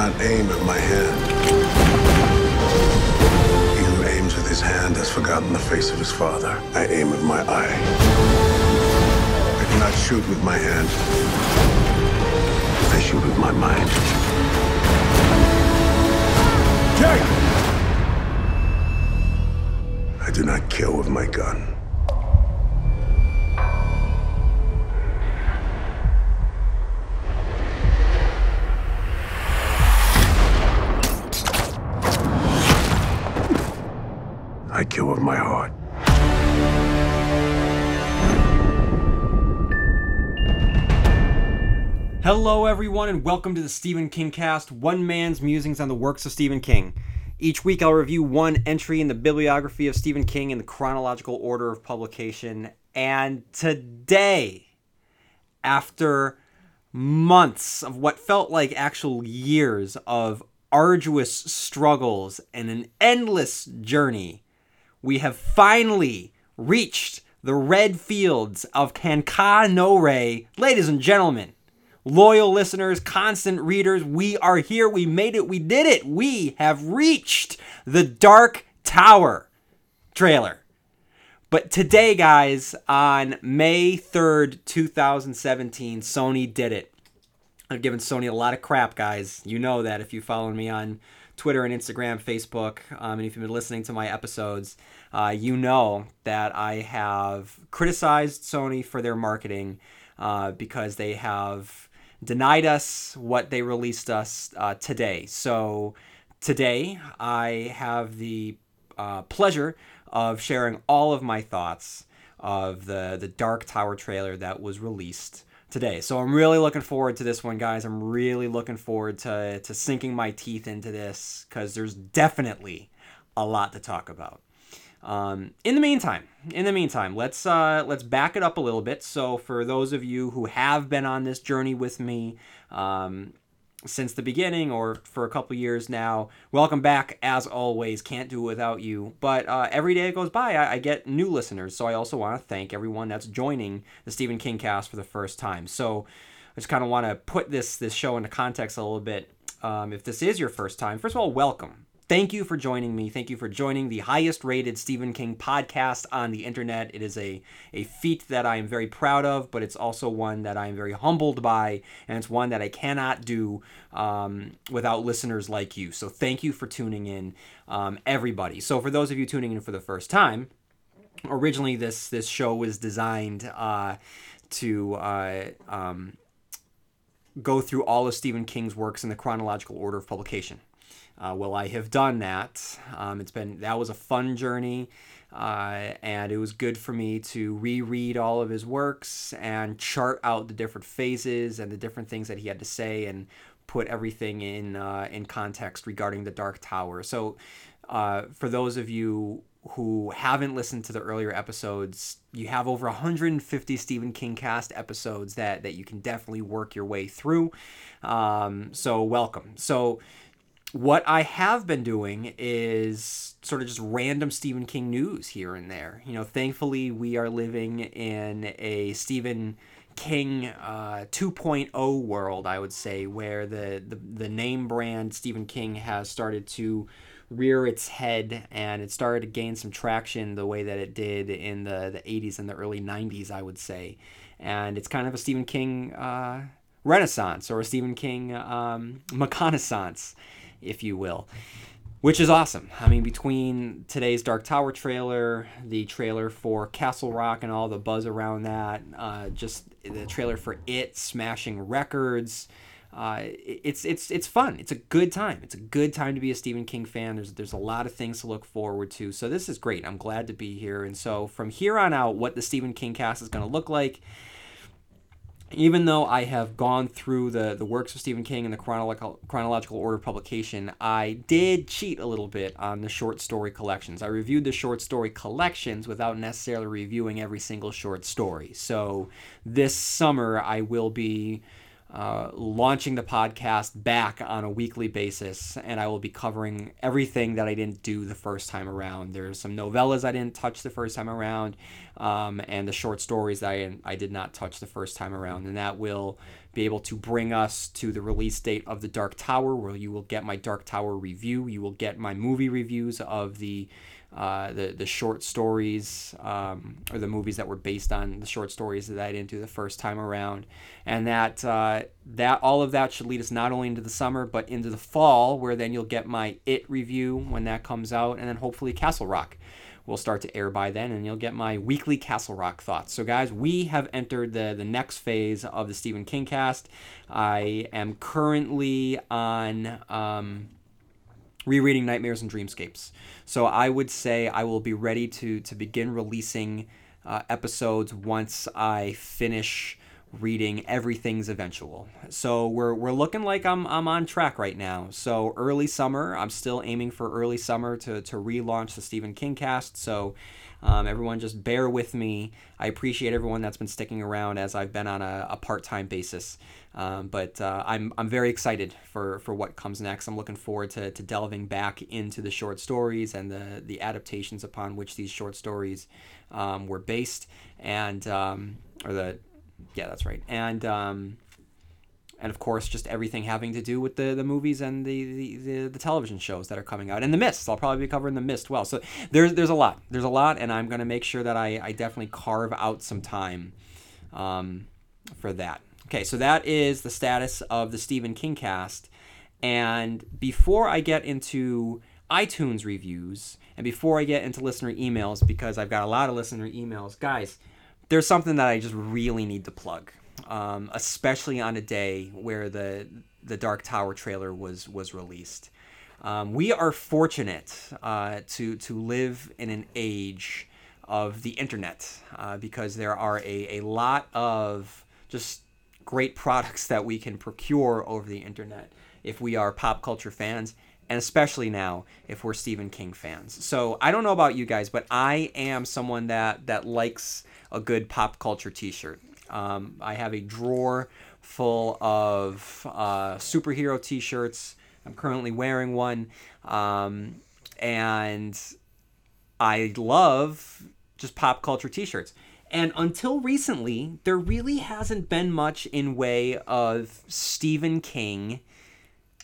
not aim at my hand. He who aims with his hand has forgotten the face of his father. I aim with my eye. I do not shoot with my hand. I shoot with my mind. Jake! I do not kill with my gun. I kill with my heart. Hello, everyone, and welcome to the Stephen King Cast, one man's musings on the works of Stephen King. Each week, I'll review one entry in the bibliography of Stephen King in the chronological order of publication. And today, after months of what felt like actual years of arduous struggles and an endless journey, we have finally reached the red fields of Kanka. Ladies and gentlemen, loyal listeners, constant readers, we are here. We made it. We did it. We have reached the Dark Tower trailer. But today, guys, on May 3rd, 2017, Sony did it. I've given Sony a lot of crap, guys. You know that if you follow me on Twitter and Instagram, Facebook, um, and if you've been listening to my episodes, uh, you know that I have criticized Sony for their marketing uh, because they have denied us what they released us uh, today. So today I have the uh, pleasure of sharing all of my thoughts of the the Dark Tower trailer that was released today. So I'm really looking forward to this one, guys. I'm really looking forward to to sinking my teeth into this because there's definitely a lot to talk about. Um, in the meantime, in the meantime, let's uh, let's back it up a little bit. So for those of you who have been on this journey with me um, since the beginning or for a couple years now, welcome back. As always, can't do it without you. But uh, every day it goes by, I, I get new listeners. So I also want to thank everyone that's joining the Stephen King cast for the first time. So I just kind of want to put this this show into context a little bit. Um, if this is your first time, first of all, welcome. Thank you for joining me. Thank you for joining the highest rated Stephen King podcast on the internet. It is a, a feat that I am very proud of, but it's also one that I am very humbled by, and it's one that I cannot do um, without listeners like you. So thank you for tuning in, um, everybody. So for those of you tuning in for the first time, originally this this show was designed uh, to uh, um, go through all of Stephen King's works in the chronological order of publication. Uh, well, I have done that. Um, it's been that was a fun journey, uh, and it was good for me to reread all of his works and chart out the different phases and the different things that he had to say and put everything in uh, in context regarding the Dark Tower. So, uh, for those of you who haven't listened to the earlier episodes, you have over 150 Stephen King cast episodes that that you can definitely work your way through. Um, so welcome. So what I have been doing is sort of just random Stephen King news here and there. You know, thankfully we are living in a Stephen King uh, 2.0 world, I would say, where the, the, the name brand Stephen King has started to rear its head and it started to gain some traction the way that it did in the, the 80s and the early 90s, I would say. And it's kind of a Stephen King uh, renaissance or a Stephen King um, reconnaissance if you will, which is awesome. I mean, between today's Dark Tower trailer, the trailer for Castle Rock, and all the buzz around that, uh, just the trailer for It smashing records. Uh, it's it's it's fun. It's a good time. It's a good time to be a Stephen King fan. There's there's a lot of things to look forward to. So this is great. I'm glad to be here. And so from here on out, what the Stephen King cast is going to look like even though I have gone through the, the works of Stephen King in the chronological, chronological order of publication, I did cheat a little bit on the short story collections. I reviewed the short story collections without necessarily reviewing every single short story. So this summer, I will be uh, launching the podcast back on a weekly basis, and I will be covering everything that I didn't do the first time around. There's some novellas I didn't touch the first time around, um, and the short stories that I, I did not touch the first time around, and that will be able to bring us to the release date of The Dark Tower, where you will get my Dark Tower review. You will get my movie reviews of the uh, the the short stories um, or the movies that were based on the short stories that I didn't do the first time around, and that uh, that all of that should lead us not only into the summer but into the fall, where then you'll get my It review when that comes out, and then hopefully Castle Rock will start to air by then, and you'll get my weekly Castle Rock thoughts. So, guys, we have entered the the next phase of the Stephen King cast. I am currently on. Um, rereading Nightmares and Dreamscapes. So I would say I will be ready to to begin releasing uh, episodes once I finish reading Everything's Eventual. So we're, we're looking like I'm, I'm on track right now. So early summer, I'm still aiming for early summer to, to relaunch the Stephen King cast. So um, everyone just bear with me. I appreciate everyone that's been sticking around as I've been on a, a part-time basis. Um, but uh, I'm, I'm very excited for, for what comes next. I'm looking forward to, to delving back into the short stories and the, the adaptations upon which these short stories um, were based, and um, or the yeah, that's right, and um, and of course just everything having to do with the, the movies and the, the, the, the, television shows that are coming out. And the mist. I'll probably be covering the mist well. So there's there's a lot. There's a lot and i'm going to make sure that I, I definitely carve out some time um, for that Okay, so that is the status of the Stephen King cast. And before I get into iTunes reviews and before I get into listener emails, because I've got a lot of listener emails, guys, there's something that I just really need to plug, um, especially on a day where the the Dark Tower trailer was was released. Um, we are fortunate uh, to to live in an age of the internet uh, because there are a, a lot of just great products that we can procure over the internet if we are pop culture fans and especially now if we're Stephen King fans. So I don't know about you guys, but I am someone that that likes a good pop culture T-shirt. Um, I have a drawer full of uh, superhero T-shirts. I'm currently wearing one, um, and I love just pop culture T-shirts. And until recently, there really hasn't been much in way of Stephen King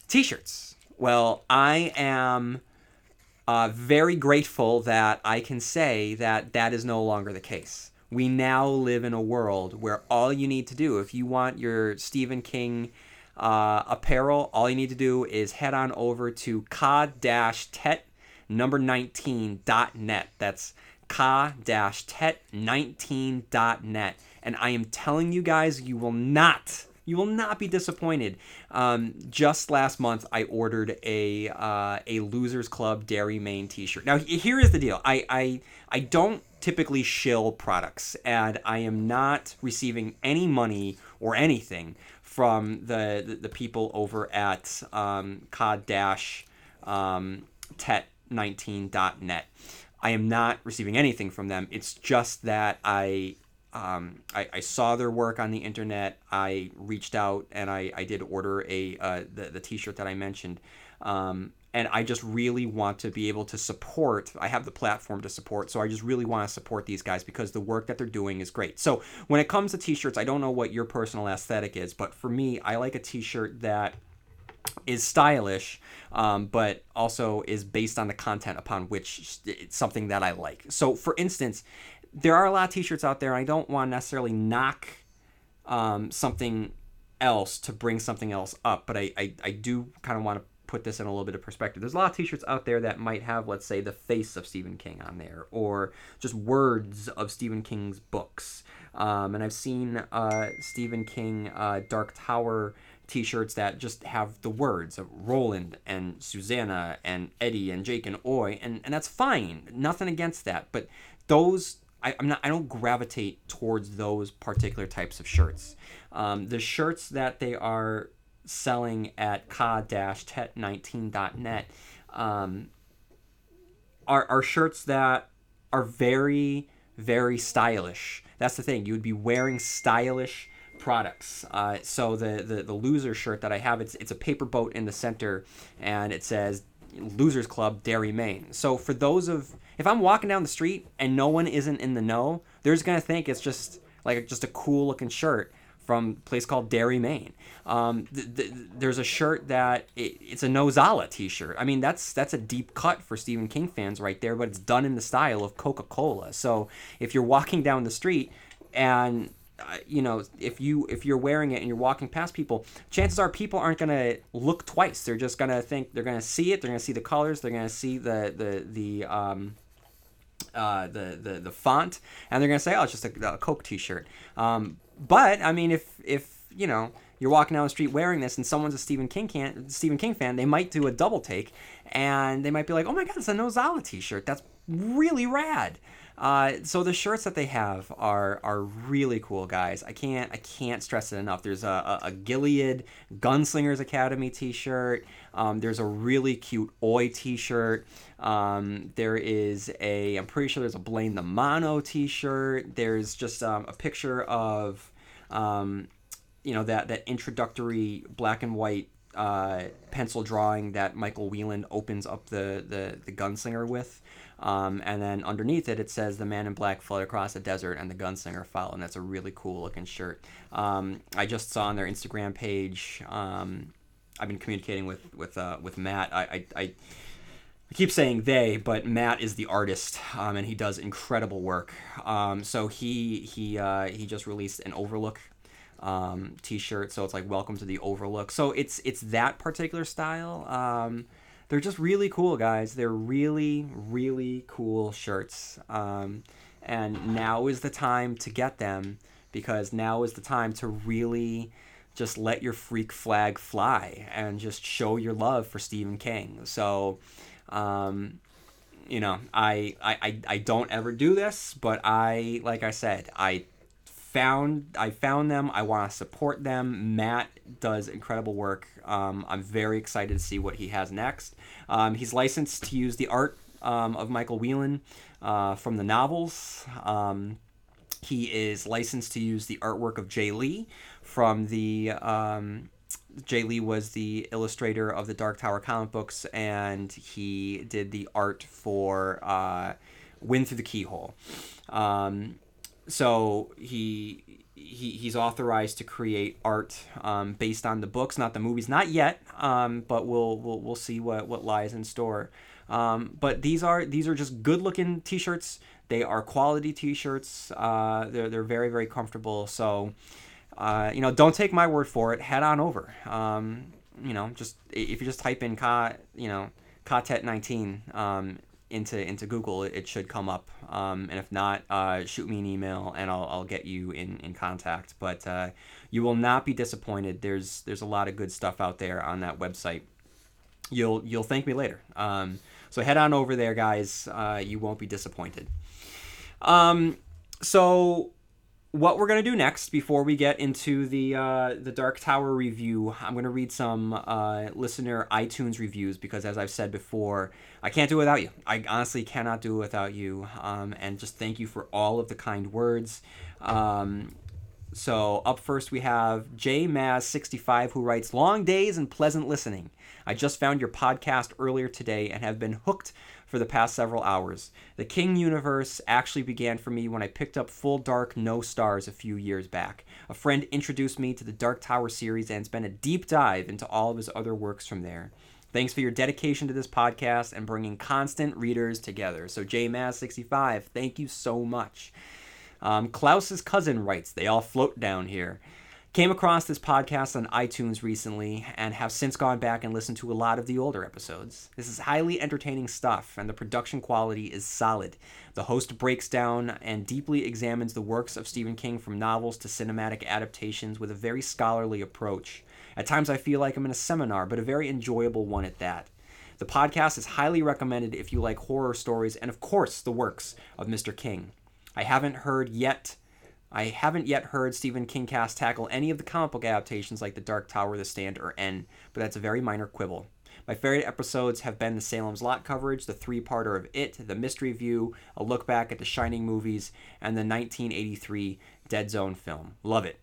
t-shirts. Well, I am uh, very grateful that I can say that that is no longer the case. We now live in a world where all you need to do, if you want your Stephen King uh, apparel, all you need to do is head on over to ka-tet number19.net. That's ka-tet19.net. And I am telling you guys, you will not, you will not be disappointed. Um, just last month, I ordered a uh, a Losers Club Derry Maine T-shirt. Now, here is the deal. I I I don't typically shill products, and I am not receiving any money or anything from the the, the people over at um, ka-tet19.net. I am not receiving anything from them. It's just that I um, I, I, saw their work on the internet. I reached out and I, I did order a uh, the, the t-shirt that I mentioned. Um, and I just really want to be able to support. I have the platform to support, so I just really want to support these guys because the work that they're doing is great. So when it comes to t-shirts, I don't know what your personal aesthetic is, but for me, I like a t-shirt that is stylish, um, but also is based on the content upon which it's something that I like. So, for instance, there are a lot of T-shirts out there. I don't want to necessarily knock um, something else to bring something else up, but I, I, I do kind of want to put this in a little bit of perspective. There's a lot of t-shirts out there that might have, let's say, the face of Stephen King on there, or just words of Stephen King's books. Um, and I've seen uh, Stephen King uh, Dark Tower t-shirts that just have the words of Roland and Susanna and Eddie and Jake and Oi and, and that's fine. Nothing against that. But those I, am not I don't gravitate towards those particular types of shirts. Um, the shirts that they are selling at ka-tet19.net um, are, are shirts that are very, very stylish. That's the thing. You would be wearing stylish products. Uh, so the, the the loser shirt that I have, it's it's a paper boat in the center, and it says Losers Club Derry, Maine. So for those of if I'm walking down the street and no one isn't in the know, they're just gonna think it's just like just a cool looking shirt from a place called Derry, Maine. Um, th- th- there's a shirt that it, it's a Nozz-A-La T-shirt. I mean, that's that's a deep cut for Stephen King fans right there, but it's done in the style of Coca-Cola. So if you're walking down the street and uh, you know if you if you're wearing it and you're walking past people chances are people aren't going to look twice they're just going to think they're going to see it they're going to see the colors they're going to see the the the um uh, the, the the font, and they're gonna say, "Oh, it's just a, a Coke T-shirt." Um, but I mean, if if you know you're walking down the street wearing this, and someone's a Stephen King can Stephen King fan, they might do a double take, and they might be like, "Oh my God, it's a Nozz-A-La T-shirt. That's really rad." Uh, so the shirts that they have are are really cool, guys. I can't I can't stress it enough. There's a, a, a Gilead Gunslingers Academy T-shirt. Um, there's a really cute Oi T-shirt. Um, there is a I'm pretty sure there's a Blaine the Mono T-shirt. There's just um, a picture of um, you know that that introductory black and white uh, pencil drawing that Michael Whelan opens up the the, the gunslinger with. Um, and then underneath it, it says the man in black fled across the desert and the gunslinger fell. And that's a really cool looking shirt. Um, I just saw on their Instagram page. Um, I've been communicating with with uh, with Matt. I, I, I keep saying they, but Matt is the artist, um, and he does incredible work. Um, so he he uh, he just released an Overlook um, T-shirt, so it's like "Welcome to the Overlook." So it's it's that particular style. They're just really cool, guys. They're really really cool shirts, um, and now is the time to get them because now is the time to really just let your freak flag fly and just show your love for Stephen King. So um, you know, I, I, I don't ever do this, but I, like I said, I found I found them. I want to support them. Matt does incredible work. Um, I'm very excited to see what he has next. Um, he's licensed to use the art um, of Michael Whelan uh, from the novels. Um, he is licensed to use the artwork of Jae Lee from the um, Jae Lee was the illustrator of the Dark Tower comic books, and he did the art for uh, Through the Keyhole. Um, so he. He, he's authorized to create art um, based on the books, not the movies, not yet, um, but we'll, we'll we'll see what, what lies in store. Um, but these are these are just good looking t-shirts. They are quality t-shirts. Uh, they're they're very very comfortable. So uh, you know, don't take my word for it. Head on over. Um, you know, just if you just type in Ka, you know, Ka-tet 19 um, into into Google, it, should come up. Um, and if not, uh, shoot me an email and I'll, I'll get you in, in contact. But uh, you will not be disappointed. There's there's a lot of good stuff out there on that website. You'll you'll thank me later. Um, so head on over there, guys. Uh, you won't be disappointed. Um, so what we're gonna do next before we get into the uh, the Dark Tower review, I'm gonna read some uh, listener iTunes reviews because, as I've said before, I can't do it without you. I honestly cannot do it without you. Um, and just thank you for all of the kind words. Um, so up first we have JMaz65 who writes long days and pleasant listening. I just found your podcast earlier today and have been hooked for the past several hours. The King universe actually began for me when I picked up Full Dark No Stars a few years back. A friend introduced me to the Dark Tower series and it's been a deep dive into all of his other works from there. Thanks for your dedication to this podcast and bringing constant readers together. So, JMaz65, thank you so much. Um, Klaus's cousin writes, They all float down here. Came across this podcast on iTunes recently and have since gone back and listened to a lot of the older episodes. This is highly entertaining stuff, and the production quality is solid. The host breaks down and deeply examines the works of Stephen King from novels to cinematic adaptations with a very scholarly approach. At times, I feel like I'm in a seminar, but a very enjoyable one at that. The podcast is highly recommended if you like horror stories and, of course, the works of Mr. King. I haven't heard yet I haven't yet heard Stephen King cast tackle any of the comic book adaptations like The Dark Tower, The Stand, or N, but that's a very minor quibble. My favorite episodes have been the Salem's Lot coverage, the three parter of It, the Mist review, a look back at the Shining movies, and the 1983 Dead Zone film. Love it.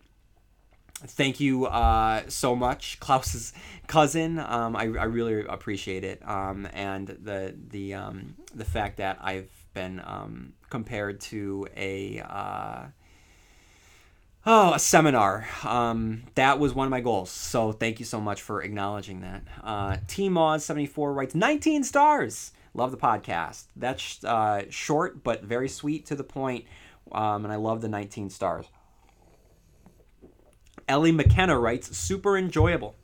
thank you uh, so much, Klaus's cousin. Um, I, I really appreciate it, um, and the the um, the fact that I've been um, compared to a uh, oh a seminar. Um, that was one of my goals. So thank you so much for acknowledging that. Uh, T Moz seventy four writes nineteen stars. Love the podcast. That's uh, short but very sweet to the point, um, and I love the nineteen stars. Ellie McKenna writes, super enjoyable.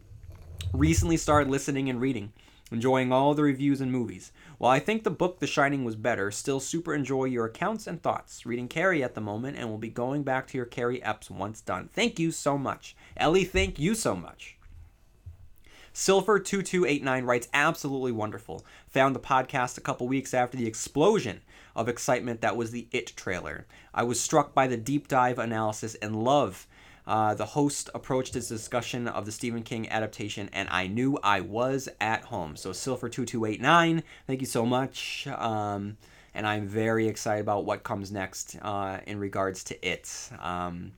Recently started listening and reading, enjoying all the reviews and movies. While I think the book The Shining was better, still super enjoy your accounts and thoughts. Reading Carrie at the moment and will be going back to your Carrie eps once done. Thank you so much. Ellie, thank you so much. Silver2289 writes, absolutely wonderful. Found the podcast a couple weeks after the explosion of excitement that was the It trailer. I was struck by the deep dive analysis and love uh, the host approached his discussion of the Stephen King adaptation, and I knew I was at home. So, Silver2289, thank you so much. Um, and I'm very excited about what comes next uh, in regards to it. Um,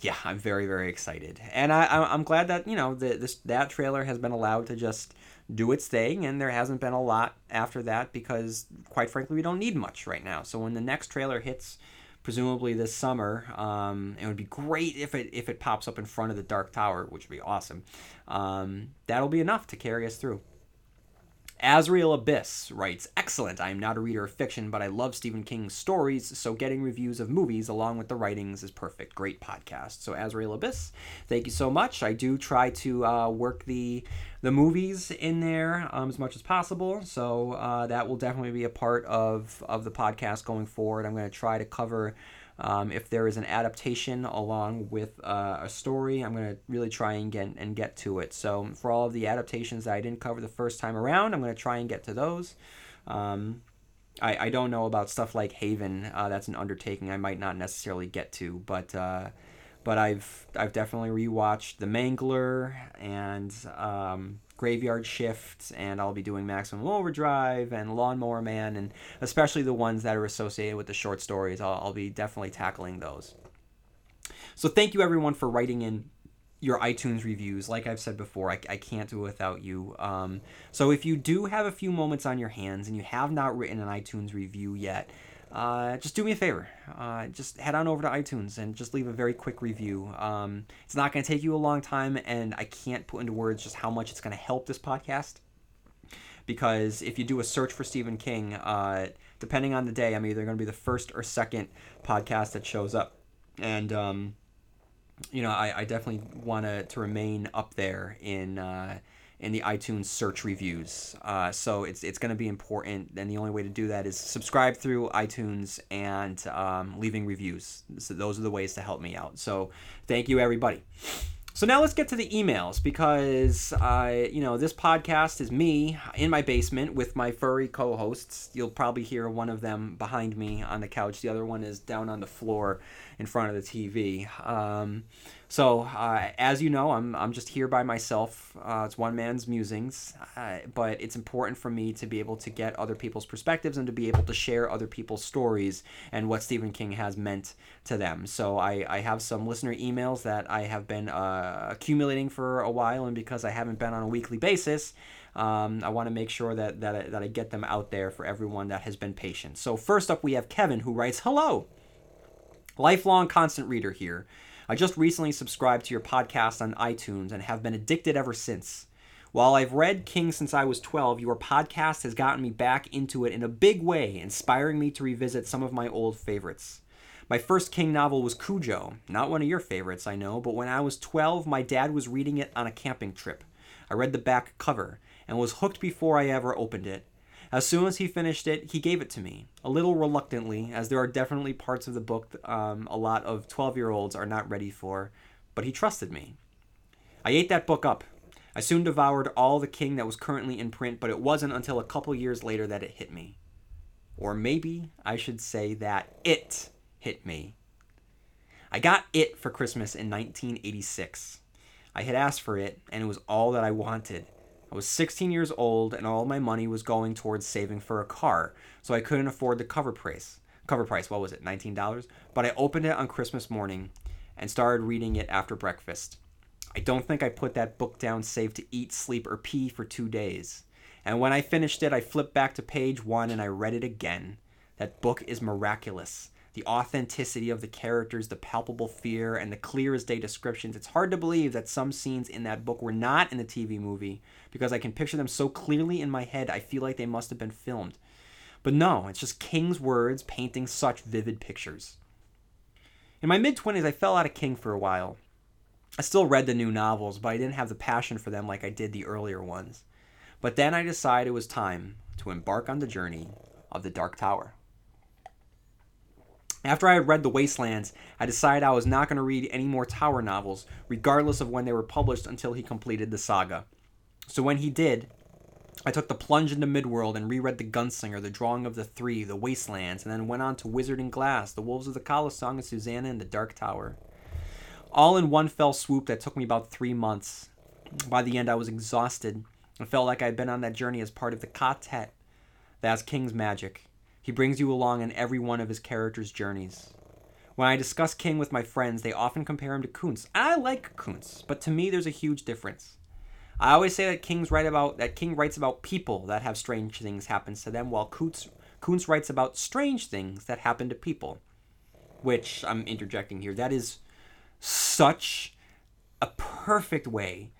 yeah, I'm very, very excited, and I, I'm glad that you know the, this that trailer has been allowed to just do its thing, and there hasn't been a lot after that because, quite frankly, we don't need much right now. So when the next trailer hits presumably this summer. Um, it would be great if it if it pops up in front of the Dark Tower, which would be awesome. Um, that'll be enough to carry us through. Azrael Abyss writes, Excellent. I am not a reader of fiction, but I love Stephen King's stories, so getting reviews of movies along with the writings is perfect. Great podcast. So, Azrael Abyss, thank you so much. I do try to uh, work the the movies in there um, as much as possible, so uh, that will definitely be a part of, of the podcast going forward. I'm going to try to cover um, if there is an adaptation along with uh, a story, I'm going to really try and get and get to it. So for all of the adaptations that I didn't cover the first time around, I'm going to try and get to those. Um, I, I don't know about stuff like Haven. Uh, that's an undertaking I might not necessarily get to, but uh, but I've I've definitely rewatched The Mangler and um, Graveyard Shift, and I'll be doing Maximum Overdrive and Lawnmower Man, and especially the ones that are associated with the short stories. I'll, I'll be definitely tackling those. So thank you everyone for writing in your iTunes reviews. Like I've said before, I, I can't do it without you. Um, so if you do have a few moments on your hands and you have not written an iTunes review yet, uh, just do me a favor. Uh, just head on over to iTunes and just leave a very quick review. Um, it's not going to take you a long time, and I can't put into words just how much it's going to help this podcast. Because if you do a search for Stephen King, uh, depending on the day, I'm either going to be the first or second podcast that shows up. And, um, you know, I, I definitely want to, remain up there in uh, in the iTunes search reviews. Uh, so it's it's going to be important, and the only way to do that is subscribe through iTunes and um, leaving reviews. So those are the ways to help me out. So thank you, everybody. So now let's get to the emails because uh, you know this podcast is me in my basement with my furry co-hosts. You'll probably hear one of them behind me on the couch. The other one is down on the floor in front of the TV. Um, so, uh, as you know, I'm, I'm just here by myself. Uh, it's one man's musings, uh, but it's important for me to be able to get other people's perspectives and to be able to share other people's stories and what Stephen King has meant to them. So, I, I have some listener emails that I have been uh, accumulating for a while, and because I haven't been on a weekly basis, um, I want to make sure that, that, I, that I get them out there for everyone that has been patient. So, first up, we have Kevin who writes Hello. Lifelong constant reader here. I just recently subscribed to your podcast on iTunes and have been addicted ever since. While I've read King since I was 12, your podcast has gotten me back into it in a big way, inspiring me to revisit some of my old favorites. My first King novel was Cujo, not one of your favorites, I know, but when I was 12, my dad was reading it on a camping trip. I read the back cover and was hooked before I ever opened it. As soon as he finished it, he gave it to me, a little reluctantly, as there are definitely parts of the book um, a lot of 12 year olds are not ready for, but he trusted me. I ate that book up. I soon devoured all the King that was currently in print, but it wasn't until a couple years later that it hit me. Or maybe I should say that it hit me. I got it for Christmas in 1986. I had asked for it, and it was all that I wanted. I was 16 years old and all my money was going towards saving for a car, so I couldn't afford the cover price. Cover price, what was it, $19? But I opened it on Christmas morning and started reading it after breakfast. I don't think I put that book down save to eat, sleep, or pee for two days. And when I finished it, I flipped back to page one and I read it again. That book is miraculous. The authenticity of the characters, the palpable fear, and the clear as day descriptions. It's hard to believe that some scenes in that book were not in the TV movie because I can picture them so clearly in my head, I feel like they must have been filmed. But no, it's just King's words painting such vivid pictures. In my mid 20s, I fell out of King for a while. I still read the new novels, but I didn't have the passion for them like I did the earlier ones. But then I decided it was time to embark on the journey of the Dark Tower. After I had read The Wastelands, I decided I was not going to read any more Tower novels, regardless of when they were published, until he completed the saga. So when he did, I took the plunge into Midworld and reread The Gunslinger, The Drawing of the Three, The Wastelands, and then went on to Wizard and Glass, The Wolves of the Song of Susanna, and The Dark Tower. All in one fell swoop that took me about three months. By the end, I was exhausted and felt like I had been on that journey as part of the quartet. That's King's magic. He brings you along on every one of his characters' journeys. When I discuss King with my friends, they often compare him to Koontz. I like Koontz, but to me there's a huge difference. I always say that King's write about that King writes about people that have strange things happen to them, while Koontz, Koontz writes about strange things that happen to people. Which I'm interjecting here. That is such a perfect way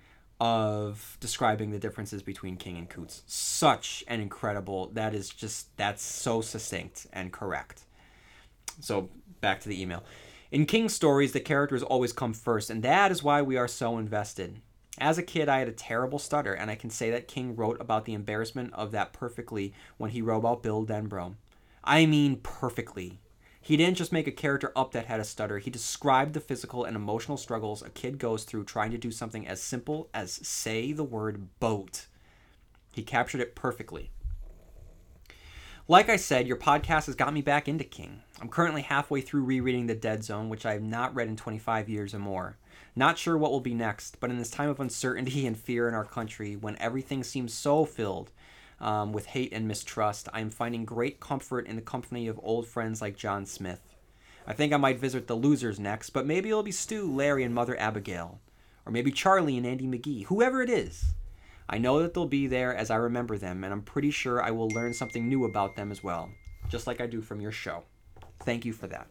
of describing the differences between King and Koontz. Such an incredible. That is just that's so succinct and correct. So back to the email. In King's stories, the characters always come first, and that is why we are so invested. As a kid, I had a terrible stutter, and I can say that King wrote about the embarrassment of that perfectly when he wrote about Bill Denbrough. I mean, perfectly. He didn't just make a character up that had a stutter, he described the physical and emotional struggles a kid goes through trying to do something as simple as say the word boat. He captured it perfectly. Like I said, your podcast has got me back into King. I'm currently halfway through rereading The Dead Zone, which I have not read in 25 years or more. Not sure what will be next, but in this time of uncertainty and fear in our country, when everything seems so filled um, with hate and mistrust, I am finding great comfort in the company of old friends like John Smith. I think I might visit the losers next, but maybe it'll be Stu, Larry, and Mother Abigail. Or maybe Charlie and Andy McGee, whoever it is. I know that they'll be there as I remember them, and I'm pretty sure I will learn something new about them as well, just like I do from your show. Thank you for that.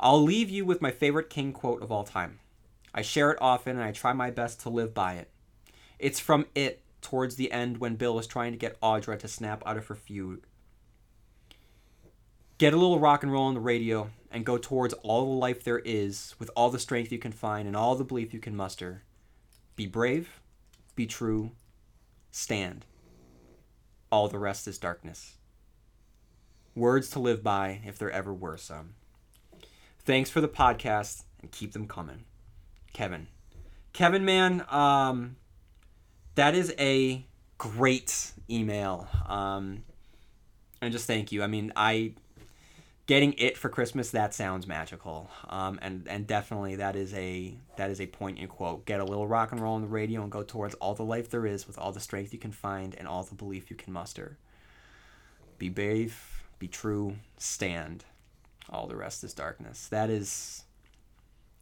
I'll leave you with my favorite King quote of all time. I share it often and I try my best to live by it. It's from It, towards the end when Bill is trying to get Audra to snap out of her feud. Get a little rock and roll on the radio and go towards all the life there is with all the strength you can find and all the belief you can muster. Be brave, be true, stand. All the rest is darkness. Words to live by if there ever were some. Thanks for the podcast and keep them coming. Kevin. Kevin, man, um, that is a great email. Um, and just thank you. I mean, I getting it for Christmas that sounds magical. Um, and and definitely that is a that is a poignant quote. Get a little rock and roll on the radio and go towards all the life there is with all the strength you can find and all the belief you can muster. Be brave, be true, stand. All the rest is darkness. That is,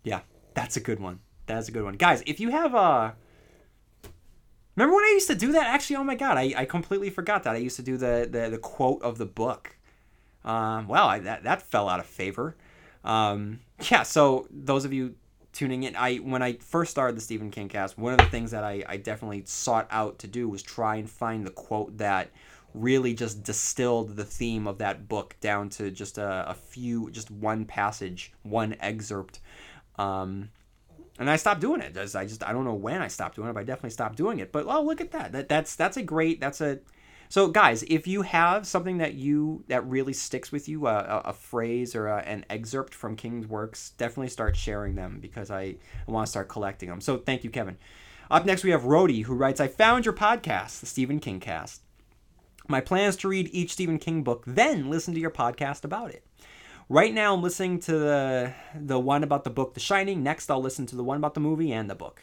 yeah, that's a good one. That's a good one, guys. If you have a uh, Remember when I used to do that? Actually, oh my god, I, I completely forgot that. I used to do the, the, the quote of the book. Um, well, I, that, that fell out of favor. Um, yeah, so those of you tuning in, I when I first started the Stephen King cast, one of the things that I, I definitely sought out to do was try and find the quote that really just distilled the theme of that book down to just a, a few, just one passage, one excerpt. Um, and I stopped doing it. I just I don't know when I stopped doing it, but I definitely stopped doing it. But oh, look at that. That that's that's a great. That's a. So guys, if you have something that you that really sticks with you, a, a phrase or a, an excerpt from King's works, definitely start sharing them because I, want to start collecting them. So thank you, Kevin. Up next, we have Rody, who writes, "I found your podcast, the Stephen King Cast. My plan is to read each Stephen King book, then listen to your podcast about it. Right now, I'm listening to the the one about the book The Shining. Next, I'll listen to the one about the movie and the book.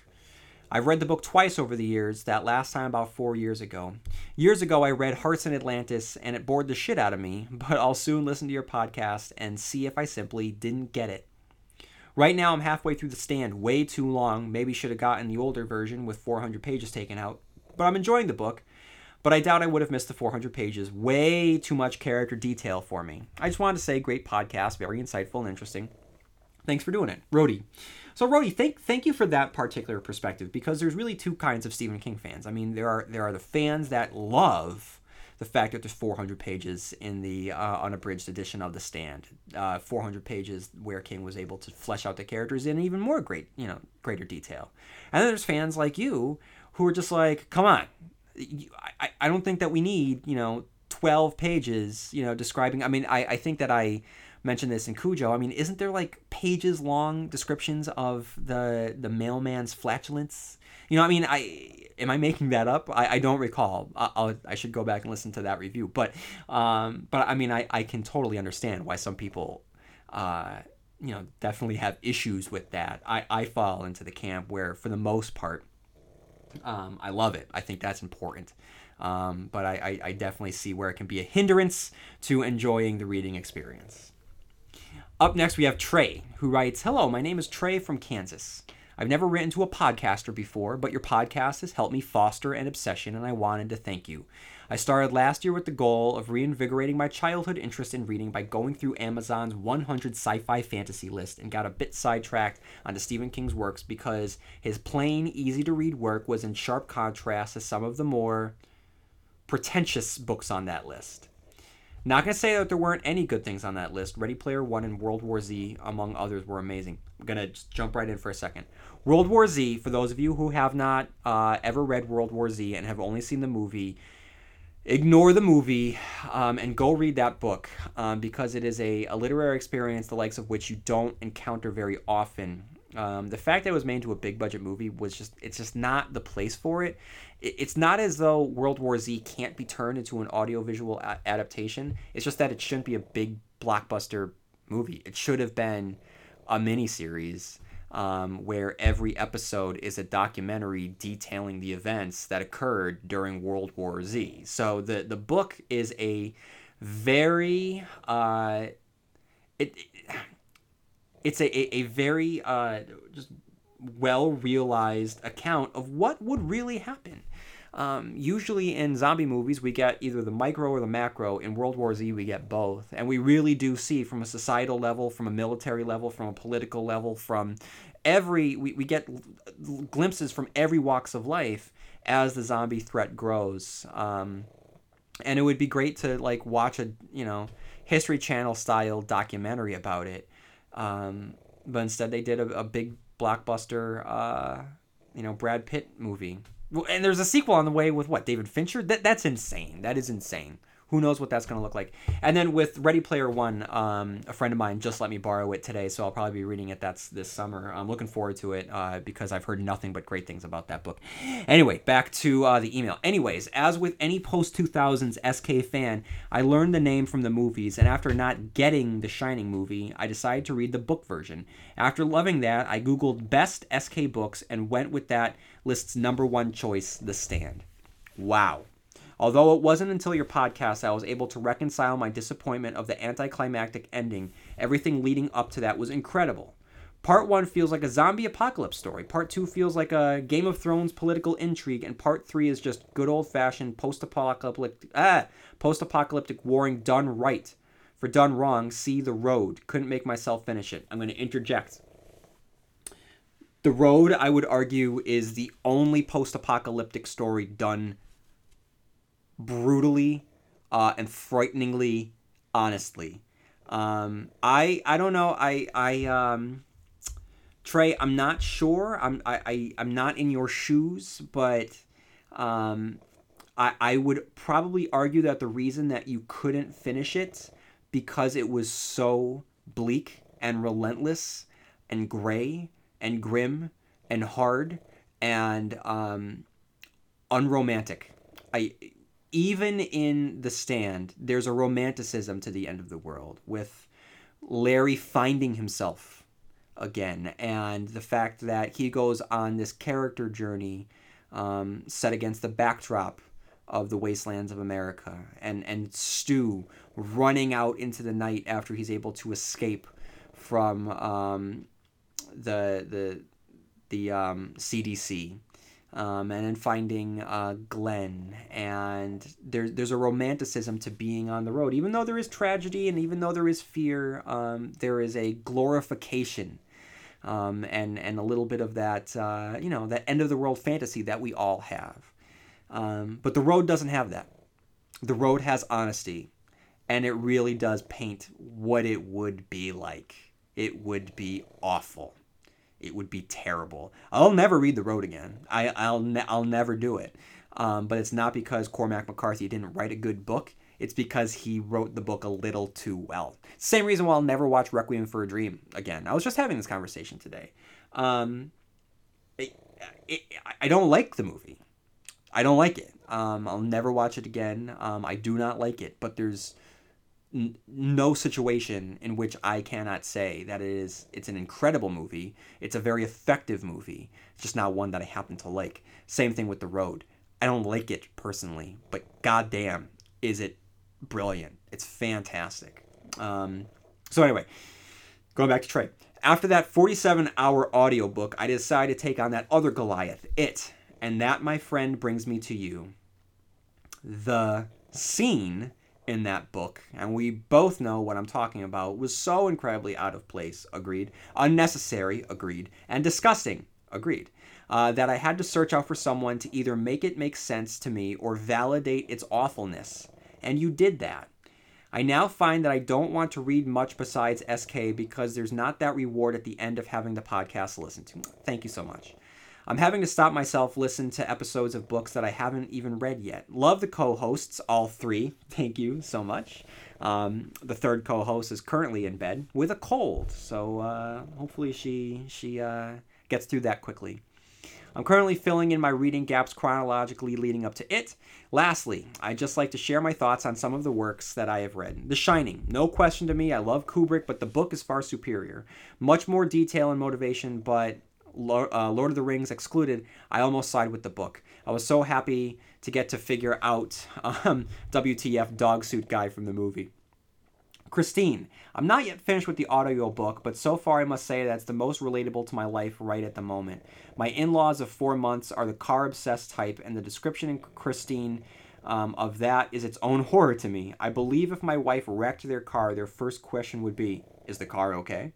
I've read the book twice over the years, that last time about four years ago. Years ago, I read Hearts in Atlantis and it bored the shit out of me, but I'll soon listen to your podcast and see if I simply didn't get it. Right now, I'm halfway through the stand, way too long. Maybe should have gotten the older version with 400 pages taken out. But I'm enjoying the book. But I doubt I would have missed the 400 pages. Way too much character detail for me. I just wanted to say, great podcast, very insightful and interesting. Thanks for doing it, Rody. So, Rody, thank thank you for that particular perspective because there's really two kinds of Stephen King fans. I mean, there are there are the fans that love the fact that there's 400 pages in the uh, unabridged edition of The Stand, uh, 400 pages where King was able to flesh out the characters in even more great, you know, greater detail. And then there's fans like you who are just like, come on, I, I don't think that we need, you know, 12 pages, you know, describing. I mean, I, I think that I mentioned this in Cujo. I mean, isn't there like pages long descriptions of the the mailman's flatulence? You know, I mean, I am I making that up? I, I don't recall. I, I should go back and listen to that review. But um, but I mean, I, I can totally understand why some people, uh, you know, definitely have issues with that. I, I fall into the camp where, for the most part, um, I love it. I think that's important. Um, but I, I, I definitely see where it can be a hindrance to enjoying the reading experience. Up next, we have Trey, who writes Hello, my name is Trey from Kansas. I've never written to a podcaster before, but your podcast has helped me foster an obsession, and I wanted to thank you. I started last year with the goal of reinvigorating my childhood interest in reading by going through Amazon's 100 sci fi fantasy list and got a bit sidetracked onto Stephen King's works because his plain, easy to read work was in sharp contrast to some of the more pretentious books on that list. Not going to say that there weren't any good things on that list. Ready Player One and World War Z, among others, were amazing. I'm going to jump right in for a second. World War Z, for those of you who have not uh, ever read World War Z and have only seen the movie, ignore the movie um, and go read that book um, because it is a, a, literary experience the likes of which you don't encounter very often. Um, the fact that it was made into a big budget movie was just, it's just not the place for it. it. It's not as though World War Z can't be turned into an audiovisual a- adaptation. It's just that it shouldn't be a big blockbuster movie. It should have been a miniseries um, where every episode is a documentary detailing the events that occurred during World War Z. So the the book is a very uh, it, it it's a, a very uh, just well realized account of what would really happen um, usually in zombie movies, we get either the micro or the macro. In World War Z, we get both. And we really do see from a societal level, from a military level, from a political level, from every, we, we get glimpses from every walks of life as the zombie threat grows. Um, and it would be great to like watch a, you know, History Channel style documentary about it. Um, but instead, they did a, a big blockbuster, uh, you know, Brad Pitt movie and there's a sequel on the way with what David Fincher. That that's insane. That is insane. Who knows what that's going to look like? And then with Ready Player One, um, a friend of mine just let me borrow it today, so I'll probably be reading it. That's this summer. I'm looking forward to it uh, because I've heard nothing but great things about that book. Anyway, back to uh, the email. Anyways, as with any post 2000s SK fan, I learned the name from the movies, and after not getting the Shining movie, I decided to read the book version. After loving that, I googled best SK books and went with that list's number one choice, The Stand. Wow. Although it wasn't until your podcast I was able to reconcile my disappointment of the anticlimactic ending, everything leading up to that was incredible. Part 1 feels like a zombie apocalypse story, Part 2 feels like a Game of Thrones political intrigue, and Part 3 is just good old fashioned post apocalyptic ah, post apocalyptic warring done right. For done wrong, see The Road. Couldn't make myself finish it. I'm going to interject. The Road, I would argue, is the only post apocalyptic story done brutally uh, and frighteningly honestly. Um, I I don't know. I I um, Trey, I'm not sure. I'm I, I I'm not in your shoes, but um, I I would probably argue that the reason that you couldn't finish it because it was so bleak and relentless and gray and grim and hard and um, unromantic. I even in the stand, there's a romanticism to the end of the world with Larry finding himself again, and the fact that he goes on this character journey um, set against the backdrop of the wastelands of America, and and Stu running out into the night after he's able to escape from um, the the the um, CDC, um, and then finding uh, Glen. And there, there's a romanticism to being on the road. Even though there is tragedy and even though there is fear, um, there is a glorification um, and, and a little bit of that, uh, you know, that end of the world fantasy that we all have. Um, but the road doesn't have that. The road has honesty, and it really does paint what it would be like. It would be awful it would be terrible. I'll never read The Road again. I, I'll ne- I'll never do it. Um, but it's not because Cormac McCarthy didn't write a good book. It's because he wrote the book a little too well. Same reason why I'll never watch Requiem for a Dream again. I was just having this conversation today. Um, it, it, I don't like the movie. I don't like it. Um, I'll never watch it again. Um, I do not like it. But there's n- no situation in which I cannot say that it is it's an incredible movie. It's a very effective movie. It's just not one that I happen to like. Same thing with The Road. I don't like it personally, but goddamn, is it brilliant. It's fantastic. Um, so anyway, going back to Trey. After that 47 hour audiobook, I decided to take on that other Goliath, it. And that, my friend, brings me to you. The scene in that book, and we both know what I'm talking about, was so incredibly out of place, agreed, unnecessary, agreed, and disgusting, agreed, uh, that I had to search out for someone to either make it make sense to me or validate its awfulness. And you did that. I now find that I don't want to read much besides SK because there's not that reward at the end of having the podcast to listen to. Thank you so much. I'm having to stop myself listen to episodes of books that I haven't even read yet. Love the co-hosts, all three. Thank you so much. Um, the third co-host is currently in bed with a cold, so uh, hopefully she she uh, gets through that quickly. I'm currently filling in my reading gaps chronologically leading up to it. Lastly, I'd just like to share my thoughts on some of the works that I have read. The Shining, no question to me, I love Kubrick, but the book is far superior. Much more detail and motivation, but Lord, uh, Lord of the Rings excluded, I almost side with the book. I was so happy to get to figure out um, WTF dog suit guy from the movie. Christine, I'm not yet finished with the audio book, but so far I must say that's the most relatable to my life right at the moment. My in laws of four months are the car obsessed type, and the description in Christine um, of that is its own horror to me. I believe if my wife wrecked their car, their first question would be, Is the car okay?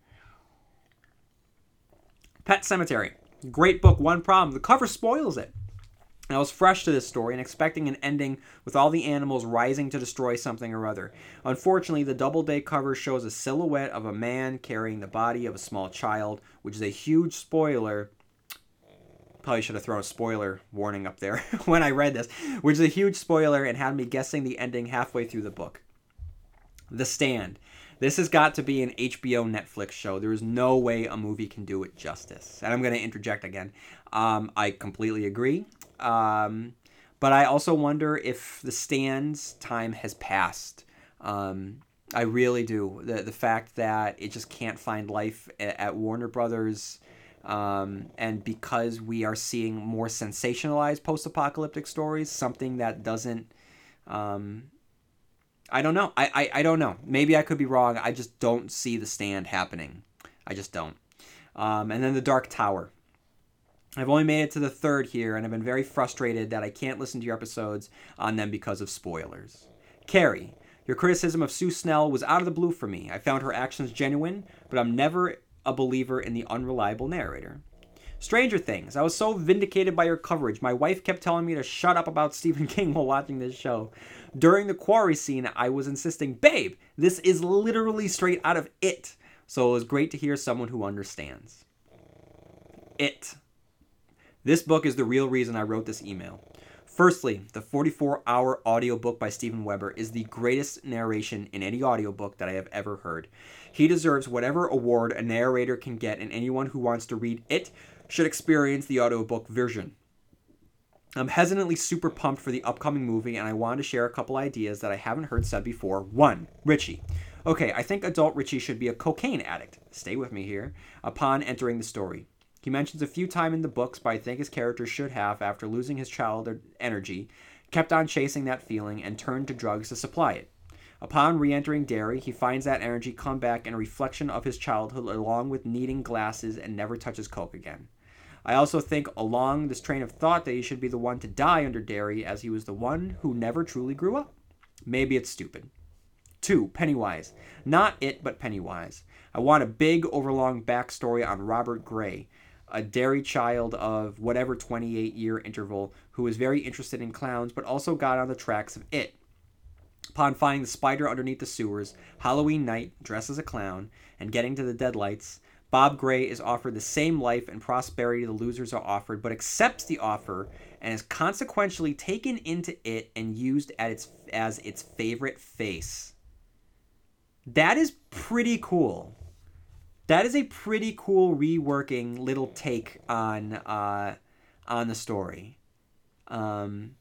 Pet Sematary. Great book, one problem. The cover spoils it. I was fresh to this story and expecting an ending with all the animals rising to destroy something or other. Unfortunately, the Double Doubleday cover shows a silhouette of a man carrying the body of a small child, which is a huge spoiler. Probably should have thrown a spoiler warning up there when I read this, which is a huge spoiler and had me guessing the ending halfway through the book. The Stand. This has got to be an HBO Netflix show. There is no way a movie can do it justice. And I'm going to interject again. Um, I completely agree. Um, but I also wonder if the stand's time has passed. Um, I really do. The, the fact that it just can't find life at, at Warner Brothers. Um, and because we are seeing more sensationalized post apocalyptic stories, something that doesn't um, I don't know. I, I, I don't know. Maybe I could be wrong. I just don't see the stand happening. I just don't. Um, and then the Dark Tower. I've only made it to the third here, and I've been very frustrated that I can't listen to your episodes on them because of spoilers. Carrie, your criticism of Sue Snell was out of the blue for me. I found her actions genuine, but I'm never a believer in the unreliable narrator. Stranger Things. I was so vindicated by your coverage. My wife kept telling me to shut up about Stephen King while watching this show. During the quarry scene, I was insisting, babe, this is literally straight out of it. So it was great to hear someone who understands. It. This book is the real reason I wrote this email. Firstly, the 44 hour audiobook by Steven Weber is the greatest narration in any audiobook that I have ever heard. He deserves whatever award a narrator can get, and anyone who wants to read it should experience the audiobook version. I'm hesitantly super pumped for the upcoming movie, and I wanted to share a couple ideas that I haven't heard said before. One, Richie. Okay, I think adult Richie should be a cocaine addict. Stay with me here. Upon entering the story, he mentions a few times in the books, but I think his character should have, after losing his childhood energy, kept on chasing that feeling and turned to drugs to supply it. Upon re entering Derry, he finds that energy come back in a reflection of his childhood, along with needing glasses and never touches Coke again. I also think along this train of thought that he should be the one to die under Derry, as he was the one who never truly grew up. Maybe it's stupid. Two, Pennywise. Not it, but Pennywise. I want a big, overlong backstory on Robert Gray, a Derry child of whatever 28 year interval who was very interested in clowns but also got on the tracks of it. Upon finding the spider underneath the sewers, Halloween night, dressed as a clown, and getting to the deadlights, Bob Gray is offered the same life and prosperity the losers are offered, but accepts the offer and is consequentially taken into it and used at its, as its favorite face. That is pretty cool. That is a pretty cool reworking little take on uh, on the story. Um,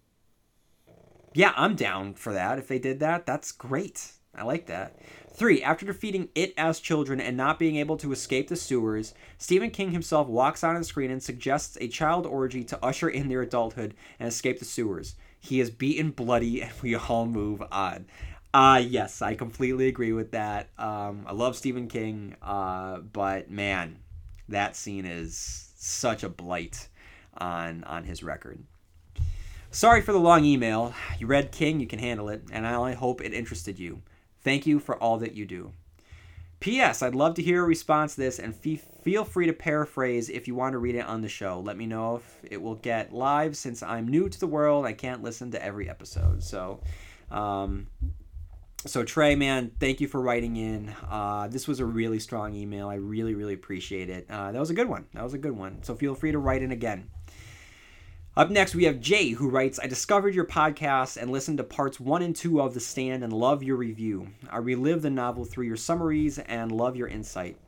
yeah, I'm down for that. If they did that, that's great. I like that. Three, after defeating it as children and not being able to escape the sewers, Stephen King himself walks on the screen and suggests a child orgy to usher in their adulthood and escape the sewers. He is beaten bloody and we all move on. Uh yes, I completely agree with that. Um, I love Stephen King, uh, but man, that scene is such a blight on on his record. Sorry for the long email. You read King, you can handle it, and I only hope it interested you. Thank you for all that you do. P.S. I'd love to hear a response to this and feel free to paraphrase if you want to read it on the show. Let me know if it will get live since I'm new to the world. I can't listen to every episode. So, um, so Trey, man, thank you for writing in. Uh, this was a really strong email. I really, really appreciate it. Uh, that was a good one. That was a good one. So feel free to write in again. Up next, we have Jay, who writes I discovered your podcast and listened to parts one and two of The Stand and love your review. I relive the novel through your summaries and love your insight.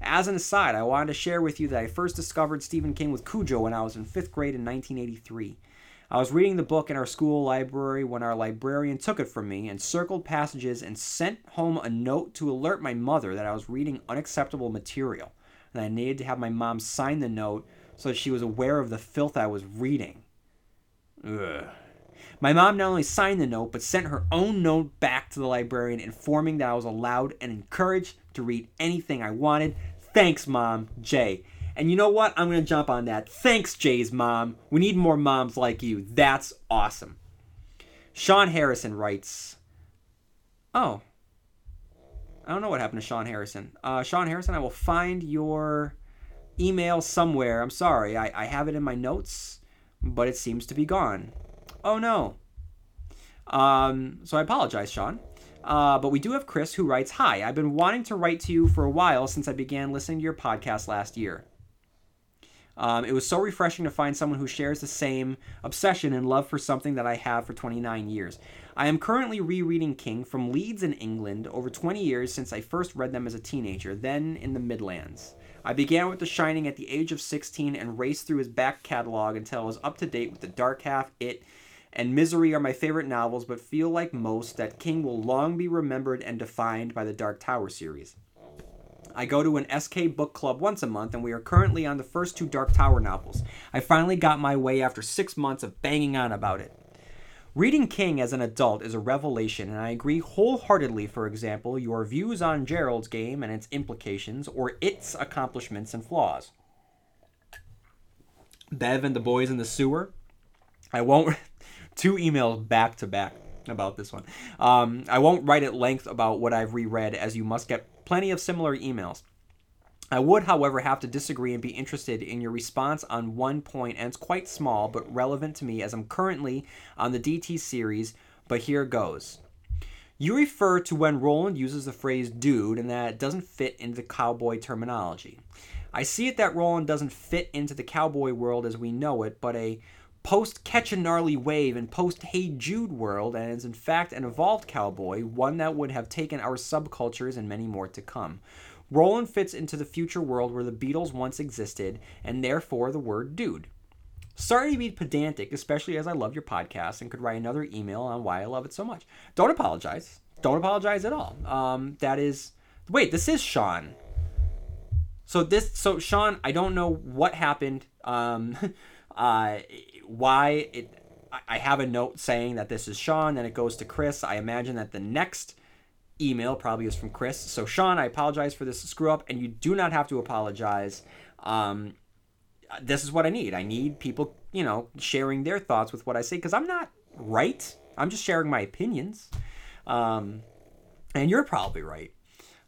As an aside, I wanted to share with you that I first discovered Stephen King with Cujo when I was in fifth grade in 1983. I was reading the book in our school library when our librarian took it from me and circled passages and sent home a note to alert my mother that I was reading unacceptable material and I needed to have my mom sign the note so that she was aware of the filth I was reading. Ugh. My mom not only signed the note, but sent her own note back to the librarian informing that I was allowed and encouraged to read anything I wanted. Thanks, Mom, Jay. And you know what? I'm going to jump on that. Thanks, Jay's mom. We need more moms like you. That's awesome. Sean Harrison writes, Oh, I don't know what happened to Sean Harrison. Uh, Sean Harrison, I will find your email somewhere. I'm sorry. I, I have it in my notes, but it seems to be gone. Oh, no. Um, so I apologize, Sean. Uh, but we do have Chris who writes Hi, I've been wanting to write to you for a while since I began listening to your podcast last year. Um, it was so refreshing to find someone who shares the same obsession and love for something that I have for 29 years. I am currently rereading King from Leeds in England over 20 years since I first read them as a teenager, then in the Midlands. I began with The Shining at the age of 16 and raced through his back catalog until I was up to date with The Dark Half, It, and Misery are my favorite novels, but feel like most that King will long be remembered and defined by the Dark Tower series. I go to an SK book club once a month, and we are currently on the first two Dark Tower novels. I finally got my way after six months of banging on about it. Reading King as an adult is a revelation, and I agree wholeheartedly, for example, your views on Gerald's game and its implications, or its accomplishments and flaws. Bev and the boys in the sewer. I won't. two emails back to back about this one. Um, I won't write at length about what I've reread, as you must get plenty of similar emails. I would, however, have to disagree and be interested in your response on one point, and it's quite small but relevant to me as I'm currently on the DT series, but here goes. You refer to when Roland uses the phrase dude and that doesn't fit into cowboy terminology. I see it that Roland doesn't fit into the cowboy world as we know it, but a post Catch a Gnarly Wave and post Hey Jude world, and is in fact an evolved cowboy, one that would have taken our subcultures and many more to come. Roland fits into the future world where the Beatles once existed, and therefore the word dude. Sorry to be pedantic, especially as I love your podcast and could write another email on why I love it so much. Don't apologize. Don't apologize at all. Um, that is. Wait, this is Sean. So this, so Sean, I don't know what happened. Um, uh, why it I have a note saying that this is Sean, then it goes to Chris. I imagine that the next email probably is from Chris. So Sean, I apologize for this screw up, and you do not have to apologize. Um, this is what I need. I need people, you know, sharing their thoughts with what I say because I'm not right. I'm just sharing my opinions. Um, and you're probably right.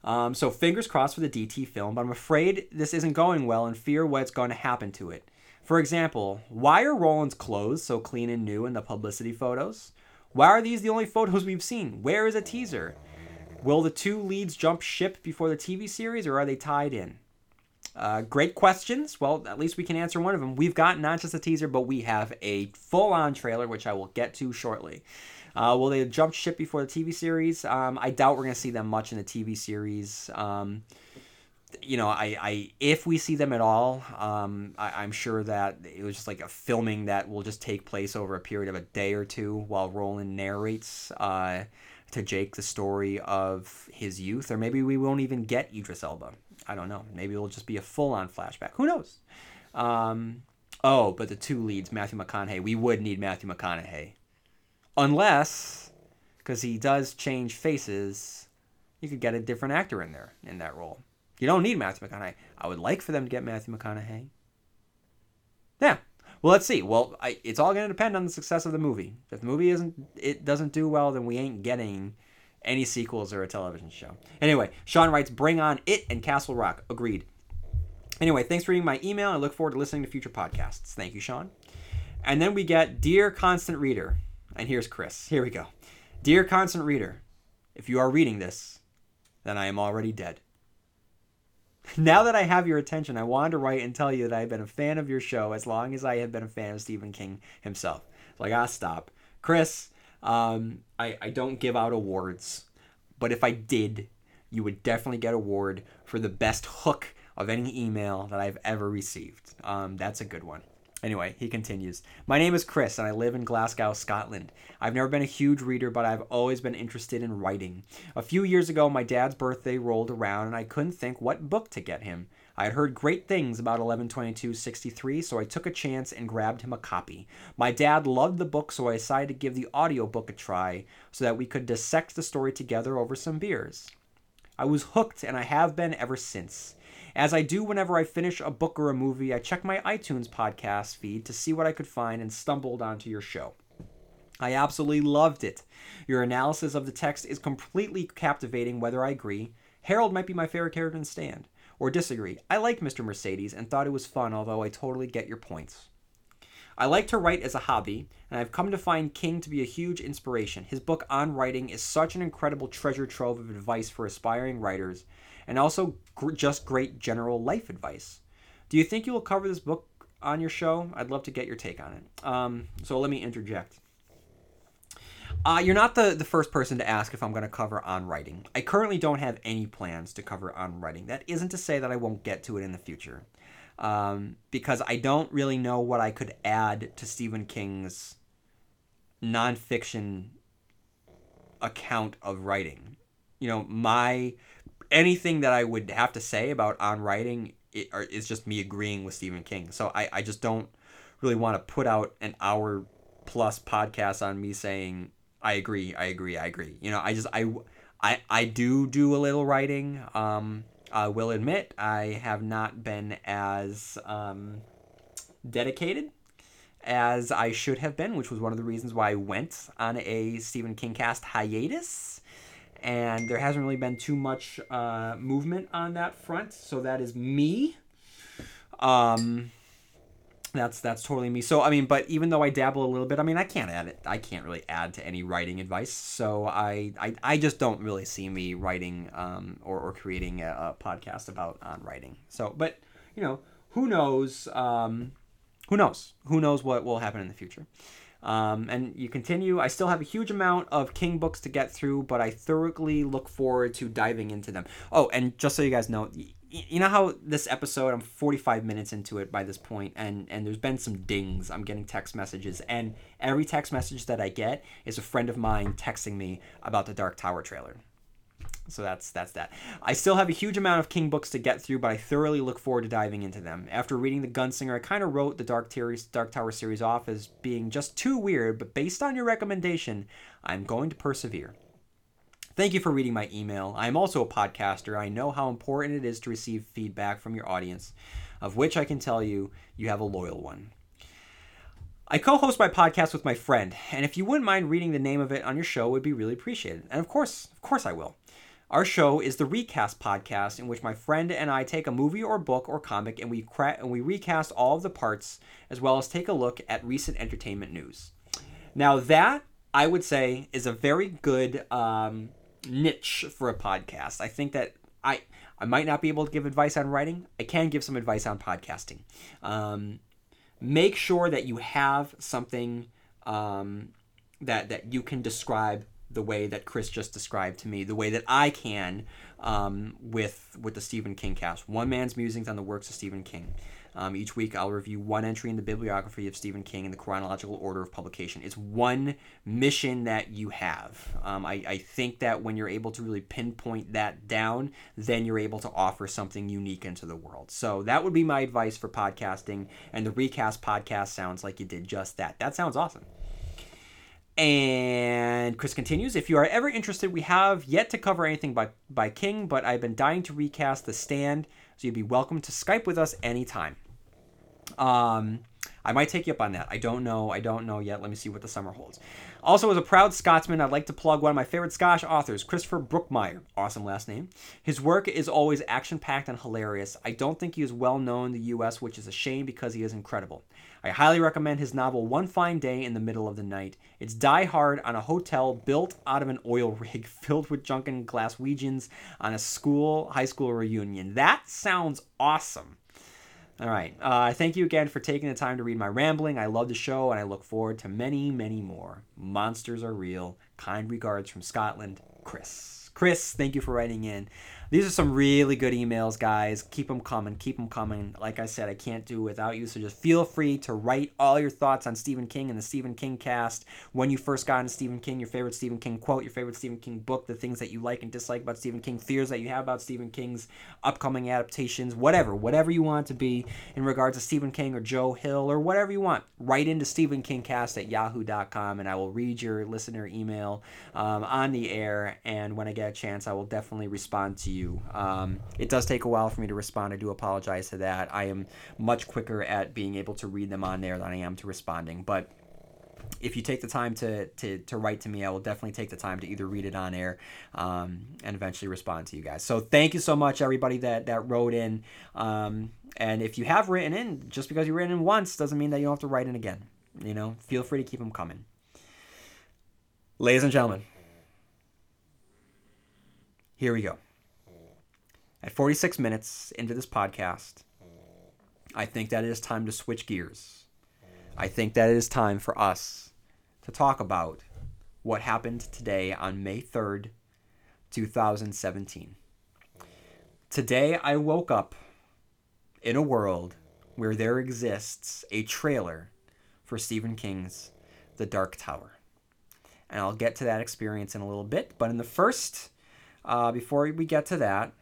Um, so fingers crossed for the DT film, but I'm afraid this isn't going well and fear what's going to happen to it. For example, why are Roland's clothes so clean and new in the publicity photos? Why are these the only photos we've seen? Where is a teaser? Will the two leads jump ship before the TV series or are they tied in? Uh, great questions. Well, at least we can answer one of them. We've got not just a teaser, but we have a full on trailer, which I will get to shortly. Uh, will they jump ship before the TV series? Um, I doubt we're going to see them much in the TV series. Um, you know, I, I if we see them at all, um, I, am sure that it was just like a filming that will just take place over a period of a day or two while Roland narrates uh, to Jake the story of his youth, or maybe we won't even get Idris Elba. I don't know. Maybe it'll just be a full on flashback. Who knows? Um, oh, but the two leads, Matthew McConaughey. We would need Matthew McConaughey unless because he does change faces, you could get a different actor in there in that role. You don't need Matthew McConaughey. I would like for them to get Matthew McConaughey. Yeah. Well, let's see. Well, I, it's all going to depend on the success of the movie. If the movie isn't, it doesn't do well, then we ain't getting any sequels or a television show. Anyway, Sean writes, "Bring on it and Castle Rock." Agreed. Anyway, thanks for reading my email. I look forward to listening to future podcasts. Thank you, Sean. And then we get Dear Constant Reader. And here's Chris. Here we go. Dear constant reader, if you are reading this, then I am already dead. Now that I have your attention, I wanted to write and tell you that I have been a fan of your show as long as I have been a fan of Stephen King himself. So I gotta stop. Chris, um, I, I don't give out awards, but if I did, you would definitely get award for the best hook of any email that I've ever received. Um, that's a good one. Anyway, he continues My name is Chris, and I live in Glasgow, Scotland. I've never been a huge reader, but I've always been interested in writing. A few years ago, my dad's birthday rolled around, and I couldn't think what book to get him. I had heard great things about 112263, so I took a chance and grabbed him a copy. My dad loved the book, so I decided to give the audiobook a try so that we could dissect the story together over some beers. I was hooked, and I have been ever since. As I do whenever I finish a book or a movie, I check my iTunes podcast feed to see what I could find and stumbled onto your show. I absolutely loved it. Your analysis of the text is completely captivating, whether I agree. Harold might be my favorite character in Stand, or disagree. I liked Mr. Mercedes and thought it was fun, although I totally get your points. I like to write as a hobby, and I've come to find King to be a huge inspiration. His book on writing is such an incredible treasure trove of advice for aspiring writers, and also gr- just great general life advice. Do you think you will cover this book on your show? I'd love to get your take on it. Um, so let me interject. Uh, you're not the, the first person to ask if I'm going to cover on writing. I currently don't have any plans to cover on writing. That isn't to say that I won't get to it in the future. Um, because I don't really know what I could add to Stephen King's nonfiction account of writing. You know, my anything that I would have to say about on writing it, is just me agreeing with Stephen King. So I, I just don't really want to put out an hour plus podcast on me saying I agree, I agree, I agree. You know, I just I I I do do a little writing. Um, I will admit I have not been as um, dedicated as I should have been, which was one of the reasons why I went on a Stephen King cast hiatus and there hasn't really been too much uh, movement on that front. So that is me. Um, that's that's totally me. So I mean, but even though I dabble a little bit, I mean, I can't add it. I can't really add to any writing advice. So I I, I just don't really see me writing um, or or creating a, a podcast about on writing. So, but you know, who knows? Um, who knows? Who knows what will happen in the future? Um, and you continue. I still have a huge amount of King books to get through, but I thoroughly look forward to diving into them. Oh, and just so you guys know, you know how this episode I'm 45 minutes into it by this point and and there's been some dings. I'm getting text messages and every text message that I get is a friend of mine texting me about the Dark Tower trailer. So that's that's that. I still have a huge amount of King books to get through, but I thoroughly look forward to diving into them. After reading The Gunslinger, I kind of wrote the Dark, Dark Tower series off as being just too weird, but based on your recommendation, I'm going to persevere. Thank you for reading my email. I am also a podcaster. I know how important it is to receive feedback from your audience, of which I can tell you you have a loyal one. I co host my podcast with my friend, and if you wouldn't mind reading the name of it on your show, would be really appreciated. And of course, of course, I will. Our show is the Recast podcast, in which my friend and I take a movie or book or comic and we cra- and we recast all of the parts, as well as take a look at recent entertainment news. Now that I would say is a very good um, niche for a podcast. I think that I I might not be able to give advice on writing. I can give some advice on podcasting. Um, make sure that you have something um, that that you can describe the way that Chris just described to me, the way that I can um, with with the Stephen King cast. One man's musings on the works of Stephen King. Um, each week, I'll review one entry in the bibliography of Stephen King in the chronological order of publication. It's one mission that you have. Um, I, I think that when you're able to really pinpoint that down, then you're able to offer something unique into the world. So that would be my advice for podcasting. And the Recast podcast sounds like you did just that. That sounds awesome. And Chris continues, if you are ever interested, we have yet to cover anything by, by King, but I've been dying to recast The Stand, so you'd be welcome to Skype with us anytime. Um, I might take you up on that. I don't know. I don't know yet. Let me see what the summer holds. Also, as a proud Scotsman, I'd like to plug one of my favorite Scottish authors, Christopher Brookmyre. Awesome last name. His work is always action packed and hilarious. I don't think he is well known in the US, which is a shame because he is incredible. I highly recommend his novel One Fine Day in the Middle of the Night. It's die hard on a hotel built out of an oil rig filled with drunken Glaswegians on a school high school reunion. That sounds awesome. All right. Uh, thank you again for taking the time to read my rambling. I love the show and I look forward to many, many more. Monsters are real. Kind regards from Scotland, Chris. Chris, thank you for writing in. These are some really good emails, guys. Keep them coming. Keep them coming. Like I said, I can't do without you. So just feel free to write all your thoughts on Stephen King and the Stephen King cast. When you first got into Stephen King, your favorite Stephen King quote, your favorite Stephen King book, the things that you like and dislike about Stephen King, fears that you have about Stephen King's upcoming adaptations, whatever, whatever you want to be in regards to Stephen King or Joe Hill or whatever you want. Write into Stephen King cast at yahoo.com and I will read your listener email um, on the air. And when I get a chance, I will definitely respond to you you. Um, it does take a while for me to respond. I do apologize to that. I am much quicker at being able to read them on there than I am to responding. But if you take the time to, to, to write to me, I will definitely take the time to either read it on air um, and eventually respond to you guys. So thank you so much, everybody that, that wrote in. Um, and if you have written in, just because you written in once doesn't mean that you don't have to write in again. You know, feel free to keep them coming. Ladies and gentlemen, here we go. At 46 minutes into this podcast, I think that it is time to switch gears. I think that it is time for us to talk about what happened today on May 3rd, 2017. Today, I woke up in a world where there exists a trailer for Stephen King's The Dark Tower. And I'll get to that experience in a little bit. But in the first, uh, before we get to that,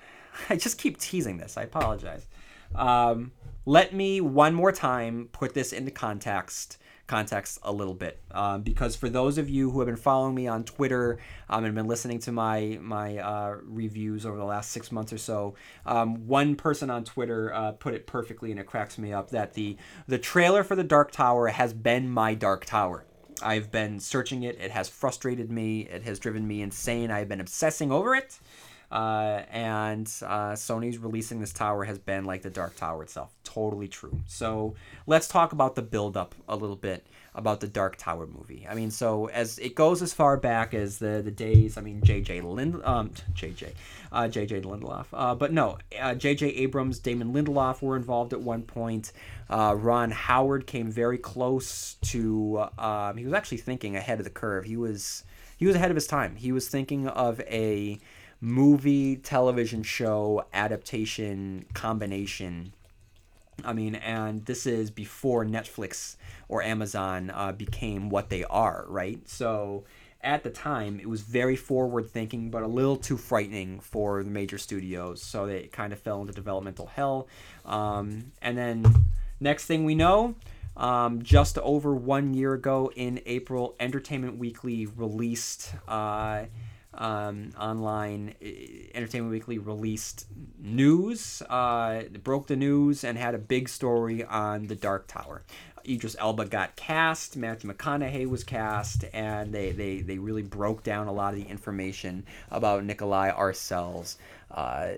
I just keep teasing this. I apologize. Um, let me one more time put this into context context a little bit um, because for those of you who have been following me on Twitter um, and been listening to my my uh, reviews over the last six months or so, um, one person on Twitter uh, put it perfectly and it cracks me up that the the trailer for the Dark Tower has been my Dark Tower. I've been searching it. It has frustrated me. It has driven me insane. I've been obsessing over it. Uh, and uh, Sony's releasing this tower has been like the Dark Tower itself. Totally true. So let's talk about the build up a little bit about the Dark Tower movie. I mean, so as it goes as far back as the the days. I mean, J.J. Lind, um, J.J. Uh, J.J. Lindelof. Uh, but no, J.J. Uh, Abrams, Damon Lindelof were involved at one point. Uh, Ron Howard came very close to. Um, he was actually thinking ahead of the curve. He was he was ahead of his time. He was thinking of a movie, television show, adaptation combination. I mean, and this is before Netflix or Amazon uh, became what they are, right? So at the time, it was very forward thinking, but a little too frightening for the major studios. So they kind of fell into developmental hell. Um, and then, next thing we know, um, just over one year ago in April, Entertainment Weekly released. Uh, um, online. Entertainment Weekly released news, uh, broke the news, and had a big story on the Dark Tower. Idris Elba got cast, Matthew McConaughey was cast, and they, they, they really broke down a lot of the information about Nikolai Arcel's uh,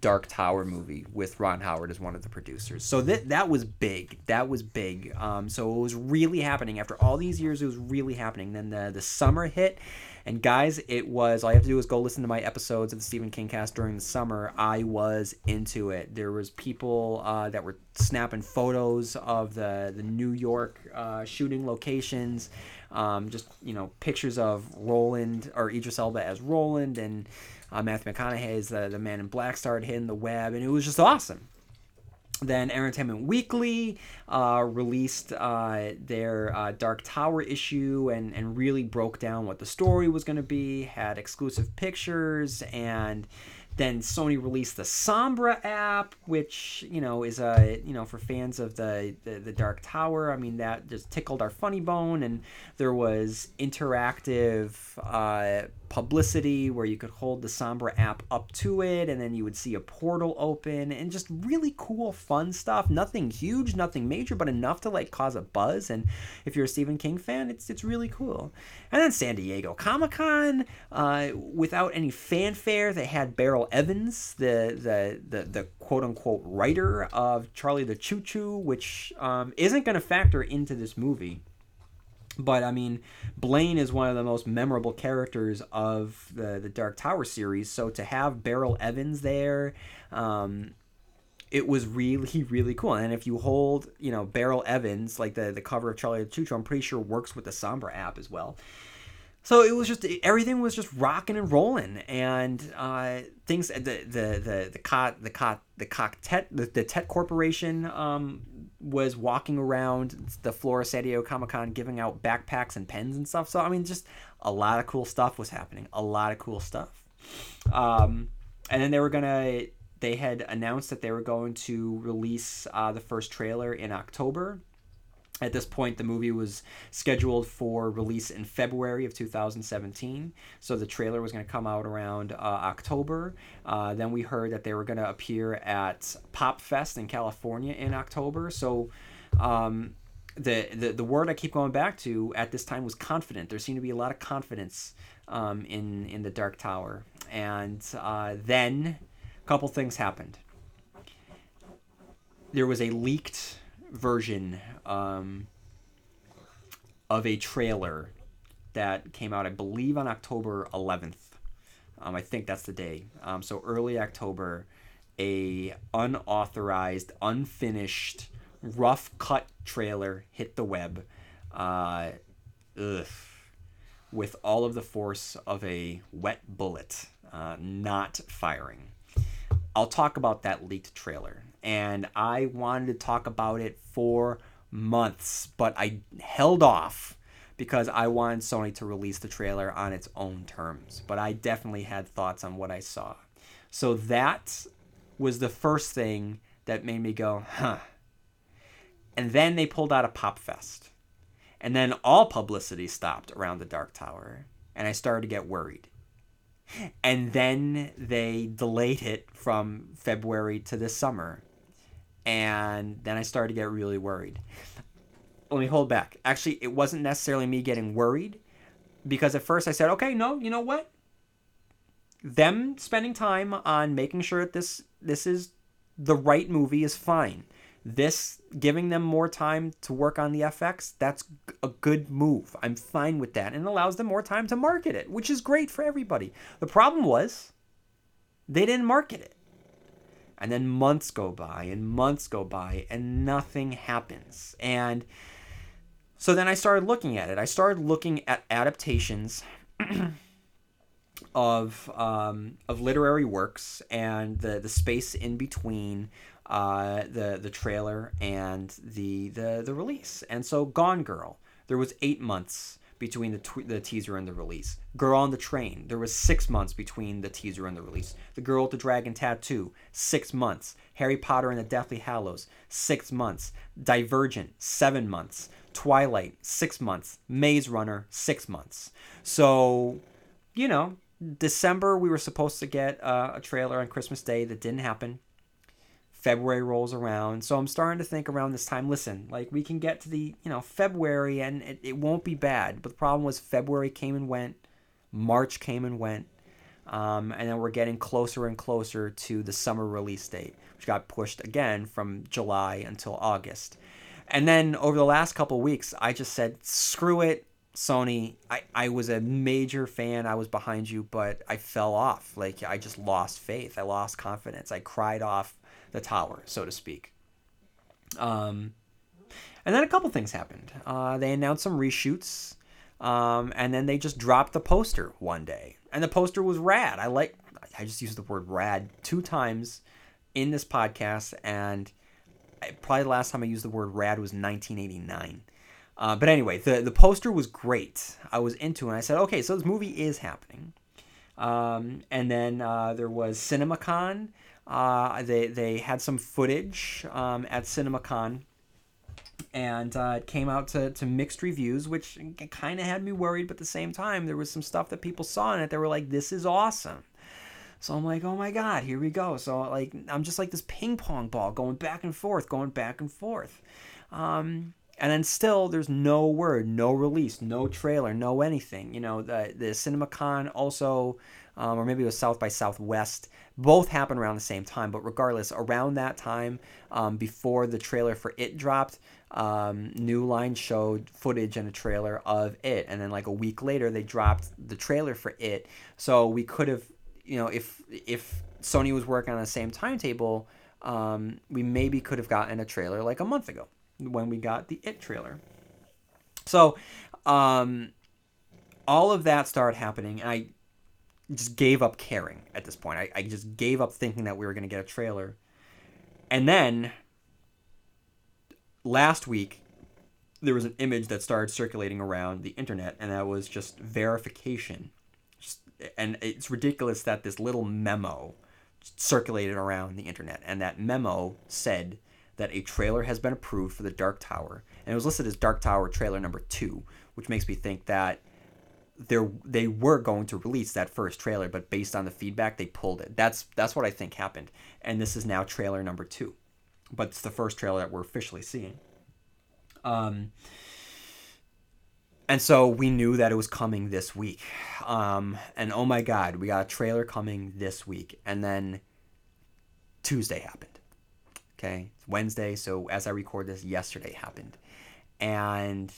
Dark Tower movie with Ron Howard as one of the producers. So that that was big. That was big. Um, so it was really happening after all these years. It was really happening. Then the the summer hit, and guys, it was all you have to do is go listen to my episodes of the Stephen King cast during the summer. I was into it. There was people uh, that were snapping photos of the the New York uh, shooting locations, um, just you know pictures of Roland or Idris Elba as Roland and uh, Matthew McConaughey as the the Man in Black started hitting the web, and it was just awesome. Then Entertainment Weekly uh, released uh, their uh, Dark Tower issue and, and really broke down what the story was going to be, had exclusive pictures, and then Sony released the Sombra app, which you know is a you know for fans of the, the, the Dark Tower. I mean that just tickled our funny bone, and there was interactive uh, publicity where you could hold the Sombra app up to it and then you would see a portal open and just really cool fun stuff. Nothing huge nothing major but enough to like cause a buzz and if you're a Stephen King fan it's it's really cool. And then San Diego Comic-Con uh, without any fanfare they had Beryl Evans the the the, the quote unquote writer of Charlie the Choo Choo which um, isn't going to factor into this movie but I mean, Blaine is one of the most memorable characters of the the Dark Tower series. So to have Beryl Evans there, um, it was really really cool. And if you hold, you know, Beryl Evans, like the the cover of Charlie the Choo, I'm pretty sure works with the Sombra app as well. So it was just everything was just rocking and rolling, and uh, things the the the the cot the cot the the, the Tet Corporation um, was walking around the Diego Comic Con giving out backpacks and pens and stuff. So I mean, just a lot of cool stuff was happening. A lot of cool stuff. Um, and then they were gonna. They had announced that they were going to release uh, the first trailer in October. At this point, the movie was scheduled for release in February of 2017. So the trailer was going to come out around uh, October. Uh, then we heard that they were going to appear at Pop Fest in California in October. So um, the, the the word I keep going back to at this time was confident. There seemed to be a lot of confidence um, in in the Dark Tower. And uh, then a couple things happened. There was a leaked version um, of a trailer that came out, I believe, on October 11th. Um, I think that's the day. Um, so early October, a unauthorized, unfinished, rough cut trailer hit the web. Uh, ugh, with all of the force of a wet bullet, uh, not firing. I'll talk about that leaked trailer and I wanted to talk about it for months, but I held off because I wanted Sony to release the trailer on its own terms. But I definitely had thoughts on what I saw. So that was the first thing that made me go, huh. And then they pulled out a Pop Fest. And then all publicity stopped around the Dark Tower. And I started to get worried and then they delayed it from February to this summer and then I started to get really worried. Let me hold back. Actually, it wasn't necessarily me getting worried because at first I said, okay, no, you know what? Them spending time on making sure that this this is the right movie is fine. This giving them more time to work on the FX, that's a good move. I'm fine with that and allows them more time to market it, which is great for everybody. The problem was they didn't market it. And then months go by and months go by and nothing happens. And so then I started looking at it. I started looking at adaptations of um, of literary works and the the space in between uh, the the trailer and the the the release. And so Gone Girl, there was eight months between the, the teaser and the release. Girl on the Train, there was six months between the teaser and the release. The Girl with the Dragon Tattoo, six months. Harry Potter and the Deathly Hallows, six months. Divergent, seven months. Twilight, six months. Maze Runner, six months. So, you know, December we were supposed to get uh, a trailer on Christmas Day that didn't happen. February rolls around, so I'm starting to think around this time. Listen, like we can get to the you know February and it, it won't be bad. But the problem was February came and went, March came and went, um, and then we're getting closer and closer to the summer release date, which got pushed again from July until August. And then over the last couple weeks, I just said, screw it. Sony, I, I was a major fan. I was behind you, but I fell off. Like, I just lost faith. I lost confidence. I cried off the tower, so to speak. Um, and then a couple things happened. Uh, they announced some reshoots, um, and then they just dropped the poster one day. And the poster was rad. I like, I just used the word rad two times in this podcast, and probably the last time I used the word rad was 1989. Uh, but anyway, the, the poster was great. I was into it. And I said, okay, so this movie is happening. Um, and then uh, there was CinemaCon. Uh, they, they had some footage um, at CinemaCon. And uh, it came out to, to mixed reviews, which kind of had me worried. But at the same time, there was some stuff that people saw in it. They were like, this is awesome. So I'm like, oh my God, here we go. So like, I'm just like this ping pong ball going back and forth, going back and forth. Um, and then still, there's no word, no release, no trailer, no anything. You know, the the CinemaCon also, um, or maybe it was South by Southwest. Both happen around the same time, but regardless, around that time, um, before the trailer for It dropped, um, New Line showed footage and a trailer of It, and then like a week later, they dropped the trailer for It. So we could have you know, if if Sony was working on the same timetable, um, we maybe could have gotten a trailer like a month ago when we got the It trailer. So, um, all of that started happening, and I just gave up caring at this point. I, I just gave up thinking that we were going to get a trailer. And then last week, there was an image that started circulating around the internet, and that was just verification and it's ridiculous that this little memo circulated around the internet, and that memo said that a trailer has been approved for the Dark Tower, and it was listed as Dark Tower trailer number two, which makes me think that they they were going to release that first trailer, but based on the feedback, they pulled it. That's that's what I think happened, and this is now trailer number two, but it's the first trailer that we're officially seeing. Um, and so we knew that it was coming this week. Um, and oh my God, we got a trailer coming this week. And then Tuesday happened. Okay. It's Wednesday. So as I record this, yesterday happened. And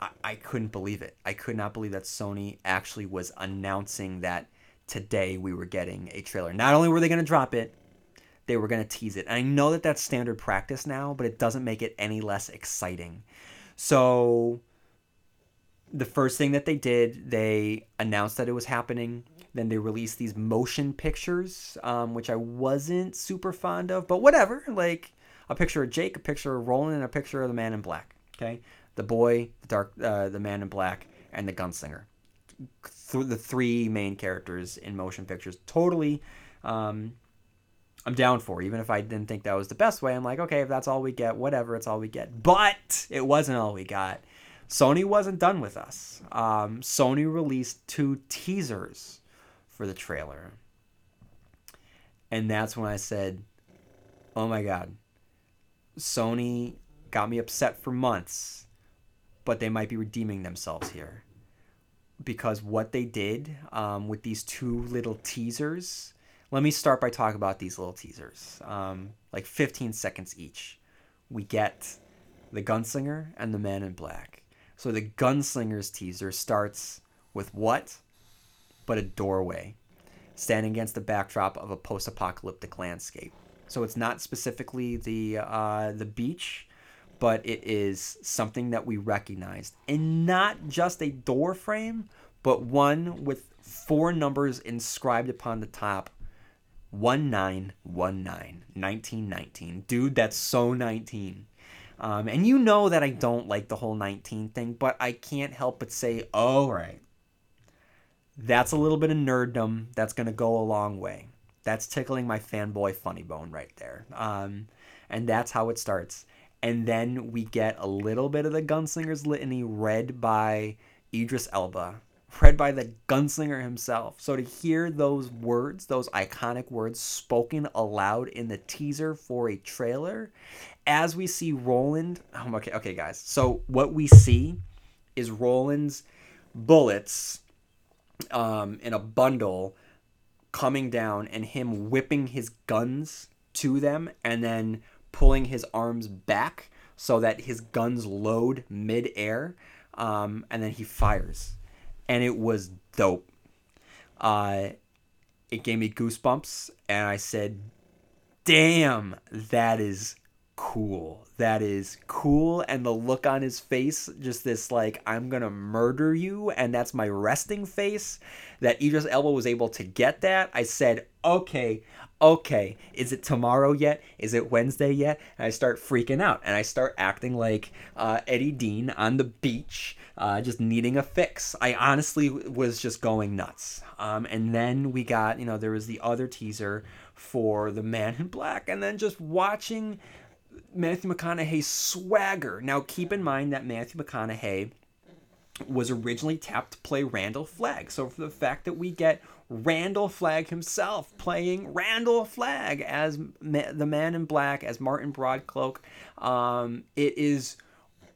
I, I couldn't believe it. I could not believe that Sony actually was announcing that today we were getting a trailer. Not only were they going to drop it, they were going to tease it. And I know that that's standard practice now, but it doesn't make it any less exciting. So the first thing that they did, they announced that it was happening. Then they released these motion pictures, um, which I wasn't super fond of, but whatever. Like a picture of Jake, a picture of Roland, and a picture of the man in black. Okay, the boy, the dark, uh, the man in black, and the gunslinger. Th- the three main characters in motion pictures. Totally um, I'm down for. Even if I didn't think that was the best way, I'm like, okay, if that's all we get, whatever, it's all we get. But it wasn't all we got. Sony wasn't done with us. Um, Sony released two teasers for the trailer. And that's when I said, oh my God, Sony got me upset for months, but they might be redeeming themselves here. Because what they did um, with these two little teasers let me start by talking about these little teasers, um, like 15 seconds each. We get the gunslinger and the man in black. So the gunslinger's teaser starts with what? But a doorway standing against the backdrop of a post-apocalyptic landscape. So it's not specifically the uh, the beach, but it is something that we recognized, and not just a door frame, but one with four numbers inscribed upon the top. 1919 1919 dude that's so 19 um, and you know that i don't like the whole 19 thing but i can't help but say oh right that's a little bit of nerddom that's going to go a long way. That's tickling my fanboy funny bone right there. Um, and that's how it starts and then we get a little bit of the gunslinger's litany read by idris elba read by the gunslinger himself. So to hear those words, those iconic words spoken aloud in the teaser for a trailer, as we see Roland, oh, okay, okay, guys. So what we see is Roland's bullets um, in a bundle coming down and him whipping his guns to them and then pulling his arms back so that his guns load mid-air um, and then he fires. And it was dope. Uh, it gave me goosebumps and i said damn that is cool. That is cool. And the look on his face, just this like, I'm gonna murder you, and that's my resting face. That Idris Elba was able to get that. I said, okay, okay, is it tomorrow yet? Is it Wednesday yet? And I start freaking out and I start acting like uh, Eddie Dean on the beach, uh, just needing a fix. I honestly was just going nuts. Um, and then we got, you know, there was the other teaser for The Man in Black, and then just watching Matthew McConaughey's swagger. Now, keep in mind that Matthew McConaughey was originally tapped to play Randall Flagg. So, for the fact that we get Randall Flagg himself playing Randall Flagg as ma- the Man in Black, as Martin Broadcloak, um, it is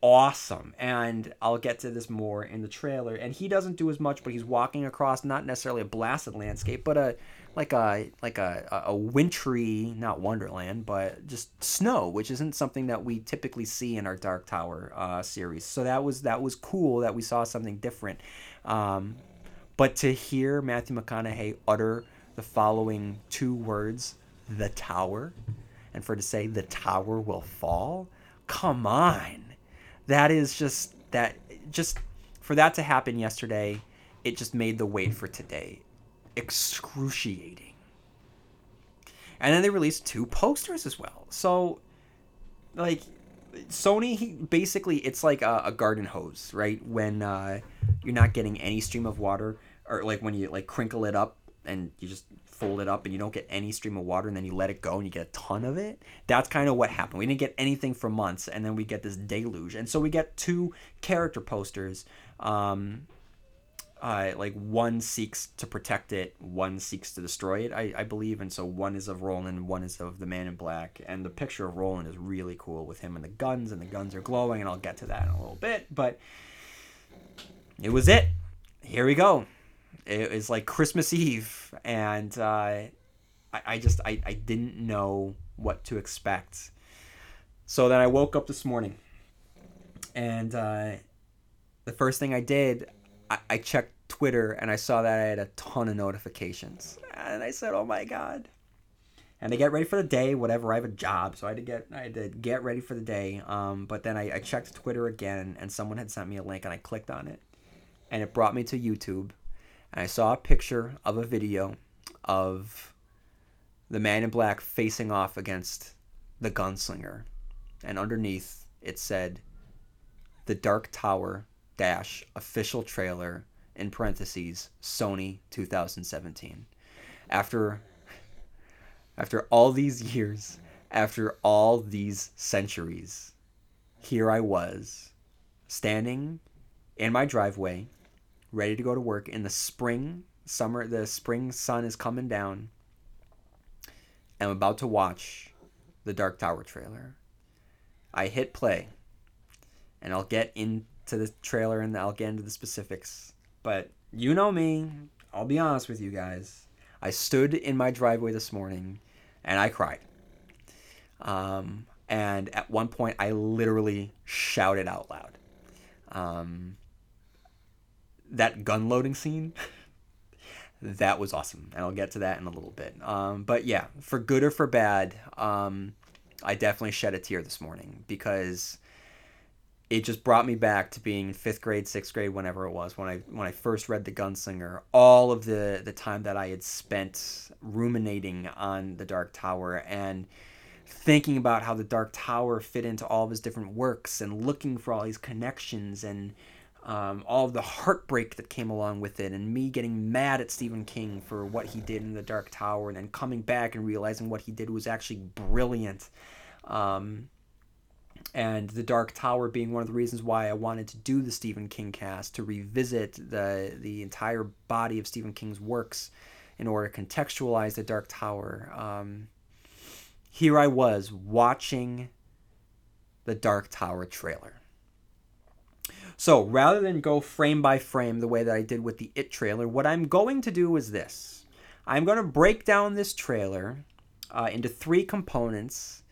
awesome. And I'll get to this more in the trailer. And he doesn't do as much, but he's walking across not necessarily a blasted landscape, but a like a like a a wintry not wonderland but just snow which isn't something that we typically see in our dark tower uh, series. So that was that was cool that we saw something different. Um, but to hear matthew mcconaughey utter the following two words the tower and for to say the tower will fall? Come on. That is just that just for that to happen yesterday it just made the wait for today excruciating. And then they released two posters as well. So, like, Sony he basically it's like a, a garden hose, right? When uh, you're not getting any stream of water, or like when you like crinkle it up and you just fold it up and you don't get any stream of water and then you let it go and you get a ton of it. That's kind of what happened. We didn't get anything for months and then we get this deluge. And so we get two character posters. Um, uh, like one seeks to protect it, one seeks to destroy it, I, I believe. And so one is of Roland, one is of the Man in Black. And the picture of Roland is really cool with him and the guns, and the guns are glowing, and I'll get to that in a little bit. But it was it. Here we go. It was like Christmas Eve, and uh, I, I just I, I didn't know what to expect. So then I woke up this morning, and uh, the first thing I did, I, I checked Twitter and I saw that I had a ton of notifications. And I said, "Oh my god." And I get ready for the day, whatever, I have a job, so I had to get I had to get ready for the day. Um, but then I, I checked Twitter again and someone had sent me a link and I clicked on it. And it brought me to YouTube. And I saw a picture of a video of the man in black facing off against the gunslinger. And underneath it said the Dark Tower dash official trailer in parentheses Sony 2017. After after all these years, after all these centuries, here I was standing in my driveway, ready to go to work in the spring, summer, the spring sun is coming down. I'm about to watch the Dark Tower trailer. I hit play, and I'll get into the trailer and I'll get into the specifics. But you know me. I'll be honest with you guys. I stood in my driveway this morning and I cried. Um, and at one point, I literally shouted out loud. Um, that gun loading scene, that was awesome. And I'll get to that in a little bit. Um, but yeah, for good or for bad, um, I definitely shed a tear this morning because it just brought me back to being fifth grade, sixth grade, whenever it was when I when I first read The Gunslinger. All of the the time that I had spent ruminating on the Dark Tower and thinking about how the Dark Tower fit into all of his different works and looking for all these connections and um, all of the heartbreak that came along with it and me getting mad at Stephen King for what he did in the Dark Tower and then coming back and realizing what he did was actually brilliant. Um, and the Dark Tower being one of the reasons why I wanted to do the Stephen King cast to revisit the the entire body of Stephen King's works in order to contextualize the Dark Tower. Um, here I was watching the Dark Tower trailer. So rather than go frame by frame the way that I did with the It trailer, what I'm going to do is this I'm going to break down this trailer uh, into three components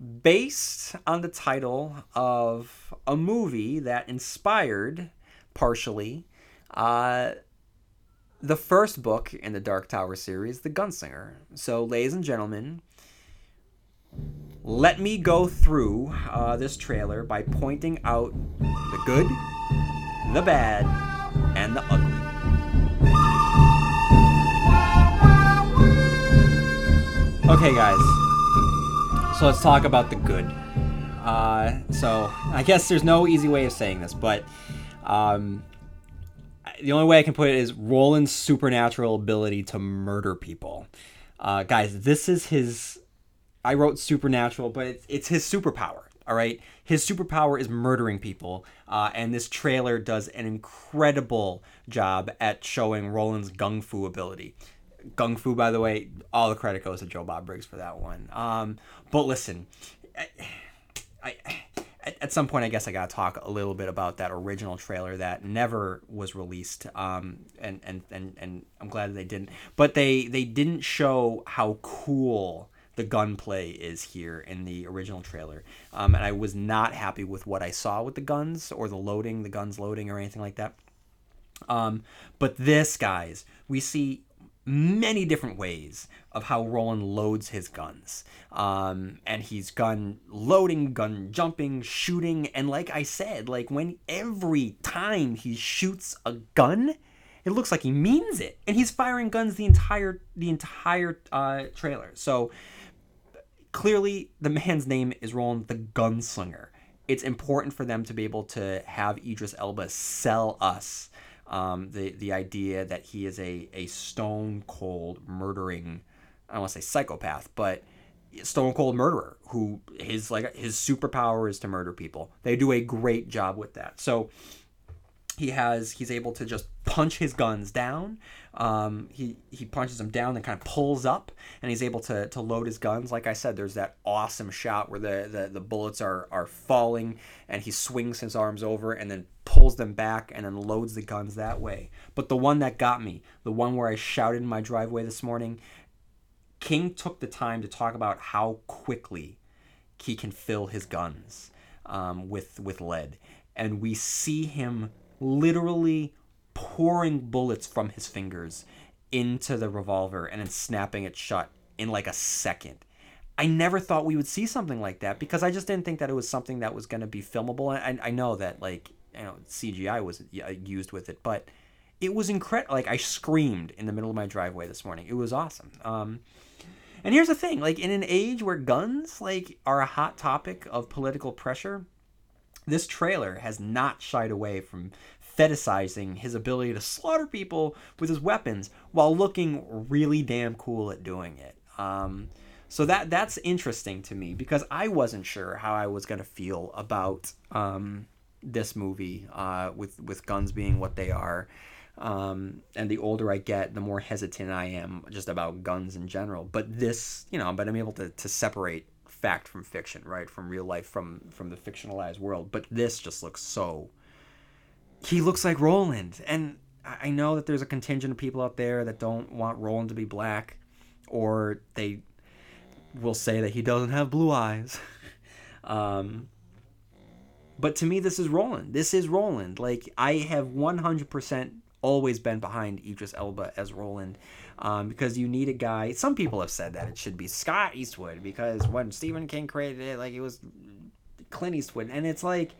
based on the title of a movie that inspired, partially, uh, the first book in the Dark Tower series, The Gunslinger. So, ladies and gentlemen, let me go through uh, this trailer by pointing out the good, the bad, and the ugly. Okay, guys. So let's talk about the good. Uh, so I guess there's no easy way of saying this, but um, the only way I can put it is Roland's supernatural ability to murder people. Uh, guys, this is his. I wrote supernatural, but it's, it's his superpower. All right, his superpower is murdering people, uh, and this trailer does an incredible job at showing Roland's gung fu ability. Gung Fu, by the way, all the credit goes to Joe Bob Briggs for that one. Um, but listen, I, I, at some point, I guess I got to talk a little bit about that original trailer that never was released. Um, and, and, and, and I'm glad they didn't. But they, they didn't show how cool the gunplay is here in the original trailer. Um, and I was not happy with what I saw with the guns or the loading, the guns loading, or anything like that. Um, but this, guys, we see many different ways of how Roland loads his guns. Um, and he's gun loading, gun jumping, shooting, and like I said, like when every time he shoots a gun, it looks like he means it, and he's firing guns the entire the entire uh, trailer. So clearly, the man's name is Roland the Gunslinger. It's important for them to be able to have Idris Elba sell us um, the the idea that he is a a stone cold murdering I don't want to say psychopath, but stone cold murderer who his like his superpower is to murder people. They do a great job with that. So he has he's able to just punch his guns down. Um, he he punches him down and kind of pulls up, and he's able to to load his guns. Like I said, there's that awesome shot where the the, the bullets are are falling, and he swings his arms over and then pulls them back and then loads the guns that way. But the one that got me, the one where I shouted in my driveway this morning, King took the time to talk about how quickly he can fill his guns um, with with lead, and we see him literally pouring bullets from his fingers into the revolver and then snapping it shut in like a second. I never thought we would see something like that because I just didn't think that it was something that was going to be filmable. And I, I know that like you know CGI was used with it, but it was incredible. Like I screamed in the middle of my driveway this morning. It was awesome. Um, and here's the thing: like in an age where guns like are a hot topic of political pressure, this trailer has not shied away from fetishizing his ability to slaughter people with his weapons while looking really damn cool at doing it. Um, so that that's interesting to me because I wasn't sure how I was gonna feel about um, this movie uh, with with guns being what they are. Um, and the older I get, the more hesitant I am just about guns in general. But this, you know, but I'm able to, to separate fact from fiction, right? From real life, from from the fictionalized world. But this just looks so. He looks like Roland, and I know that there's a contingent of people out there that don't want Roland to be black, or they will say that he doesn't have blue eyes. um, but to me, this is Roland. This is Roland. Like I have 100% always been behind Idris Elba as Roland um, because you need a guy. Some people have said that it should be Scott Eastwood because when Stephen King created it, like it was Clint Eastwood, and it's like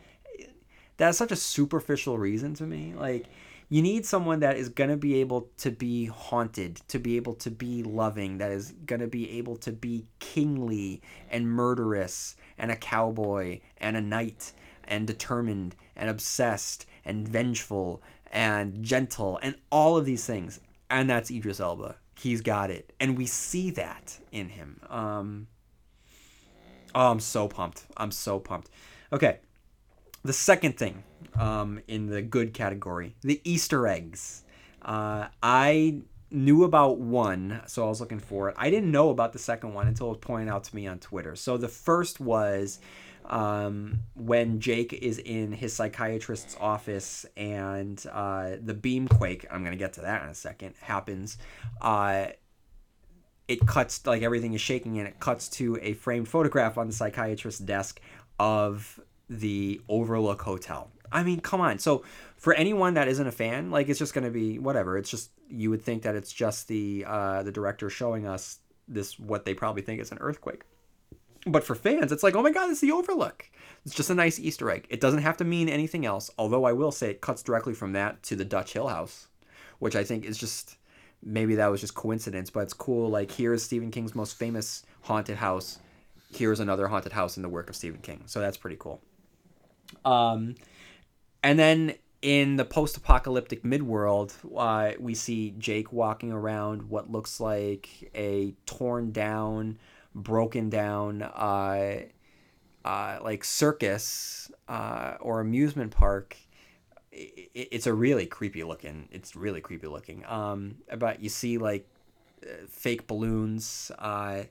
that's such a superficial reason to me. Like you need someone that is going to be able to be haunted, to be able to be loving, that is going to be able to be kingly and murderous and a cowboy and a knight and determined and obsessed and vengeful and gentle and all of these things. And that's Idris Elba. He's got it. And we see that in him. Um, oh, I'm so pumped. I'm so pumped. Okay. The second thing um, in the good category, the Easter eggs. Uh, I knew about one, so I was looking for it. I didn't know about the second one until it was pointed out to me on Twitter. So the first was um, when Jake is in his psychiatrist's office and uh, the beam quake, I'm going to get to that in a second, happens. Uh, it cuts, like everything is shaking, and it cuts to a framed photograph on the psychiatrist's desk of the Overlook Hotel. I mean, come on. So for anyone that isn't a fan, like it's just going to be whatever. It's just you would think that it's just the uh, the director showing us this what they probably think is an earthquake. But for fans, it's like, oh my god, it's the Overlook. It's just a nice Easter egg. It doesn't have to mean anything else. Although I will say it cuts directly from that to the Dutch Hill House, which I think is just maybe that was just coincidence, but it's cool. Like here's Stephen King's most famous haunted house. Here's another haunted house in the work of Stephen King. So that's pretty cool. Um, and then in the post-apocalyptic midworld, uh, we see Jake walking around what looks like a torn down, broken down, uh, uh, like circus uh, or amusement park. It's a really creepy looking. It's really creepy looking. Um, but you see like uh, fake balloons uh,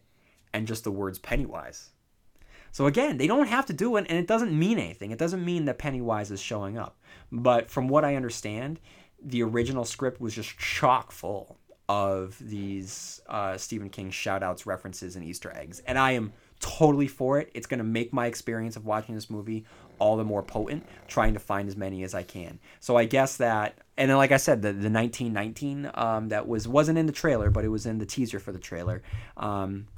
and just the words Pennywise. So again, they don't have to do it, and it doesn't mean anything. It doesn't mean that Pennywise is showing up. But from what I understand, the original script was just chock full of these uh, Stephen King shoutouts, references, and Easter eggs. And I am totally for it. It's going to make my experience of watching this movie all the more potent, trying to find as many as I can. So I guess that, and then like I said, the, the 1919 um, that was wasn't in the trailer, but it was in the teaser for the trailer. Um,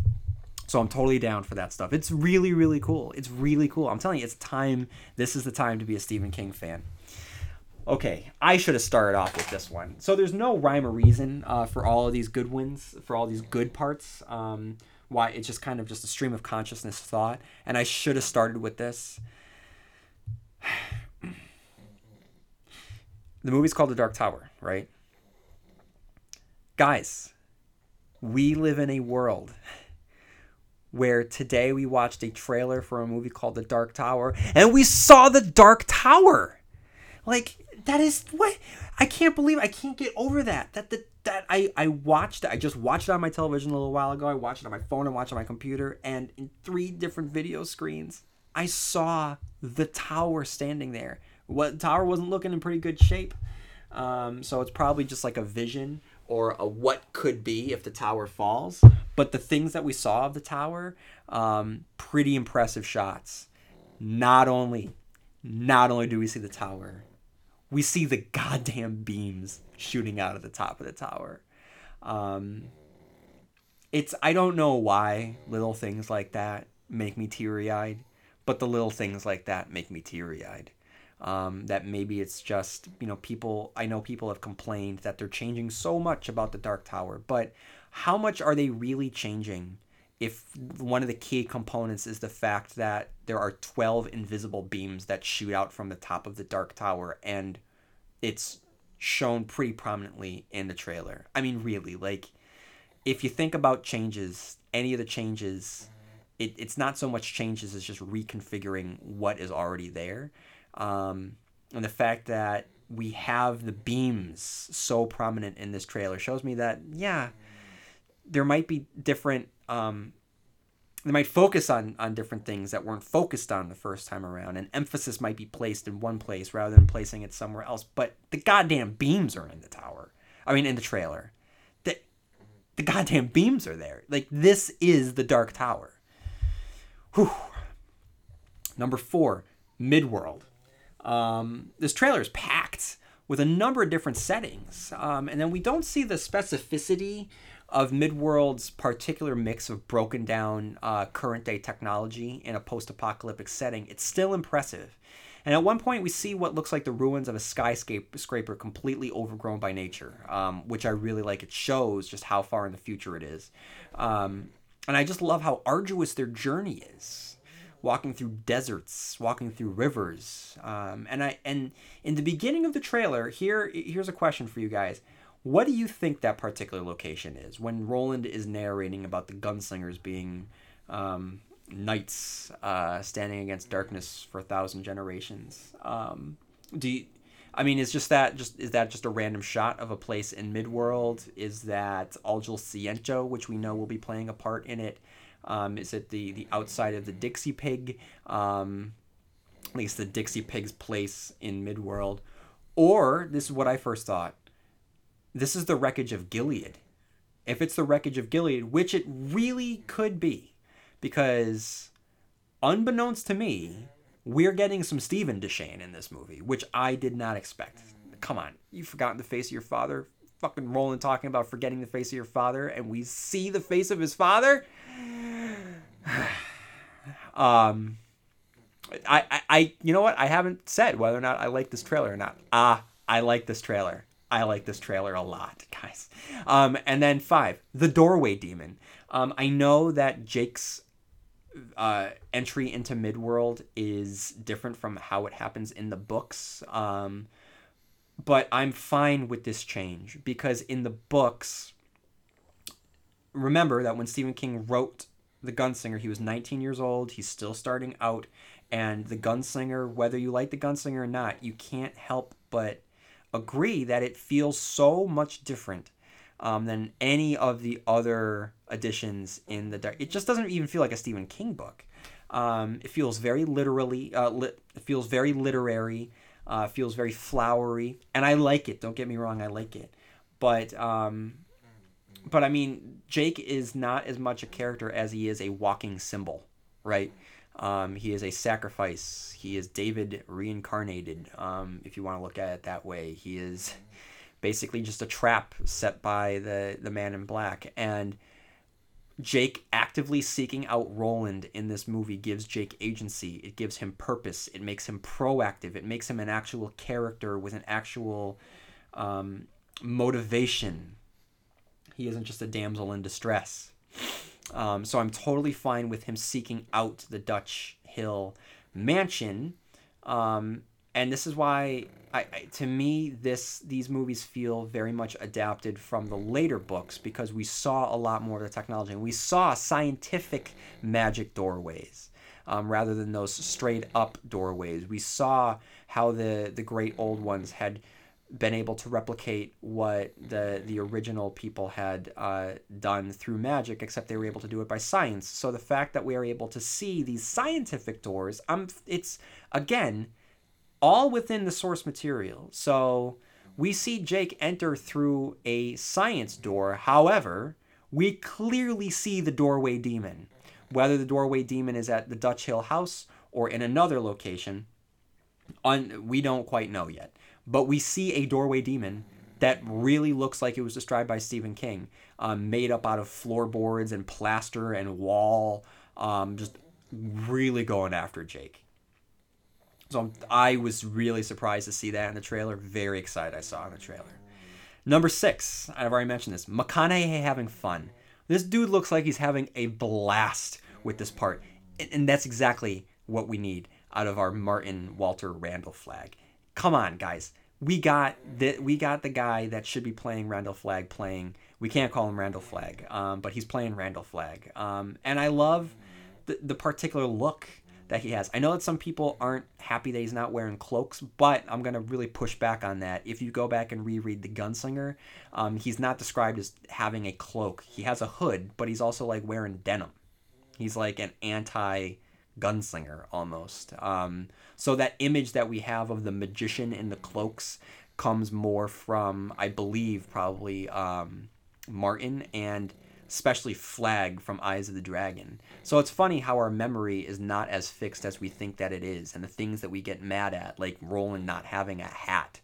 so I'm totally down for that stuff. It's really, really cool. It's really cool. I'm telling you, it's time. This is the time to be a Stephen King fan. Okay, I should have started off with this one. So there's no rhyme or reason uh, for all of these good ones, for all these good parts. Um, why it's just kind of just a stream of consciousness thought, and I should have started with this. the movie's called The Dark Tower, right? Guys, we live in a world where today we watched a trailer for a movie called The Dark Tower and we saw The Dark Tower. Like that is what I can't believe I can't get over that. That the that I I watched I just watched it on my television a little while ago. I watched it on my phone and watched it on my computer and in three different video screens I saw the tower standing there. What tower wasn't looking in pretty good shape. Um, so it's probably just like a vision or a what could be if the tower falls. But the things that we saw of the tower, um, pretty impressive shots. Not only, not only do we see the tower, we see the goddamn beams shooting out of the top of the tower. Um, it's I don't know why little things like that make me teary eyed, but the little things like that make me teary eyed. Um, that maybe it's just you know people i know people have complained that they're changing so much about the dark tower but how much are they really changing if one of the key components is the fact that there are 12 invisible beams that shoot out from the top of the dark tower and it's shown pretty prominently in the trailer? I mean really like if you think about changes any of the changes it, it's not so much changes as just reconfiguring what is already there um, and the fact that we have the beams so prominent in this trailer shows me that yeah, there might be different. Um, they might focus on on different things that weren't focused on the first time around, and emphasis might be placed in one place rather than placing it somewhere else. But the goddamn beams are in the tower. I mean, in the trailer, the the goddamn beams are there. Like this is the Dark Tower. Whew. Number four, Midworld. Um, this trailer is packed with a number of different settings, um, and then we don't see the specificity of Midworld's particular mix of broken down uh, current day technology in a post apocalyptic setting. It's still impressive. And at one point, we see what looks like the ruins of a skyscraper completely overgrown by nature, um, which I really like. It shows just how far in the future it is. Um, and I just love how arduous their journey is walking through deserts, walking through rivers. Um, and I and in the beginning of the trailer, here here's a question for you guys. What do you think that particular location is when Roland is narrating about the gunslingers being um, knights uh, standing against darkness for a thousand generations. Um, do you, I mean, is just that just is that just a random shot of a place in Midworld? Is that Algul Siento, which we know will be playing a part in it? Um, is it the the outside of the Dixie Pig? Um, at least the Dixie Pig's place in Midworld, or this is what I first thought. This is the wreckage of Gilead. If it's the wreckage of Gilead, which it really could be, because unbeknownst to me, we're getting some Steven Deschain in this movie, which I did not expect. Come on, you've forgotten the face of your father. Fucking Roland talking about forgetting the face of your father, and we see the face of his father. um, I, I, I, you know what? I haven't said whether or not I like this trailer or not. Ah, I like this trailer. I like this trailer a lot, guys. Um, and then five, the doorway demon. Um, I know that Jake's uh, entry into Midworld is different from how it happens in the books. Um, but I'm fine with this change because in the books, remember that when Stephen King wrote The Gunslinger, he was 19 years old. He's still starting out. And The Gunslinger, whether you like The Gunslinger or not, you can't help but agree that it feels so much different um, than any of the other editions in the dark. It just doesn't even feel like a Stephen King book. Um, it feels very literally. Uh, lit, it feels very literary. Uh, feels very flowery, and I like it. Don't get me wrong, I like it. But um, but I mean, Jake is not as much a character as he is a walking symbol, right? Um, he is a sacrifice. He is David reincarnated. Um, if you want to look at it that way, he is basically just a trap set by the the man in black and Jake actively seeking out Roland in this movie gives Jake agency. It gives him purpose. It makes him proactive. It makes him an actual character with an actual um, motivation. He isn't just a damsel in distress. Um, so I'm totally fine with him seeking out the Dutch Hill mansion. Um, and this is why I, I, to me this these movies feel very much adapted from the later books because we saw a lot more of the technology and we saw scientific magic doorways um, rather than those straight up doorways we saw how the the great old ones had been able to replicate what the the original people had uh, done through magic, except they were able to do it by science. So the fact that we are able to see these scientific doors, um, it's again all within the source material. So we see Jake enter through a science door. However, we clearly see the doorway demon. Whether the doorway demon is at the Dutch Hill house or in another location, on we don't quite know yet. But we see a doorway demon that really looks like it was described by Stephen King, um, made up out of floorboards and plaster and wall, um, just really going after Jake. So I was really surprised to see that in the trailer. Very excited I saw in the trailer. Number six, I've already mentioned this. McConaughey having fun. This dude looks like he's having a blast with this part, and that's exactly what we need out of our Martin Walter Randall Flagg. Come on, guys. We got the we got the guy that should be playing Randall Flagg playing. We can't call him Randall Flagg, um, but he's playing Randall Flagg. Um, and I love the, the particular look that he has. I know that some people aren't happy that he's not wearing cloaks, but I'm going to really push back on that. If you go back and reread The Gunslinger, um, he's not described as having a cloak. He has a hood, but he's also like wearing denim. He's like an anti gunslinger almost. Um, so that image that we have of the magician in the cloaks comes more from, I believe, probably um, Martin and especially Flagg from Eyes of the Dragon. So it's funny how our memory is not as fixed as we think that it is, and the things that we get mad at, like Roland not having a hat.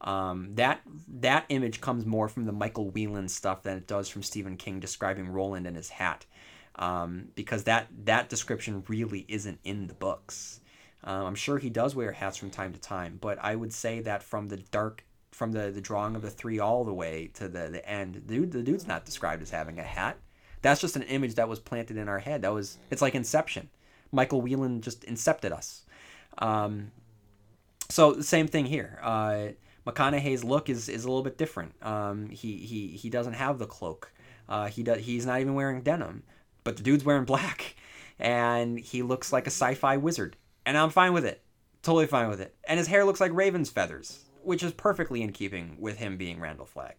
Um, that that image comes more from the Michael Whelan stuff than it does from Stephen King describing Roland and his hat, um, because that that description really isn't in the books. Um, I'm sure he does wear hats from time to time, but I would say that from the dark from the, the drawing of the three all the way to the, the end. Dude, the dude's not described as having a hat. That's just an image that was planted in our head. That was it's like Inception. Michael Whelan just incepted us. Um, so the same thing here. Uh, McConaughey's look is, is a little bit different. Um, he, he he doesn't have the cloak. Uh, he does he's not even wearing denim, but the dude's wearing black. and he looks like a sci-fi wizard, and I'm fine with it, totally fine with it. And his hair looks like raven's feathers, which is perfectly in keeping with him being Randall Flagg.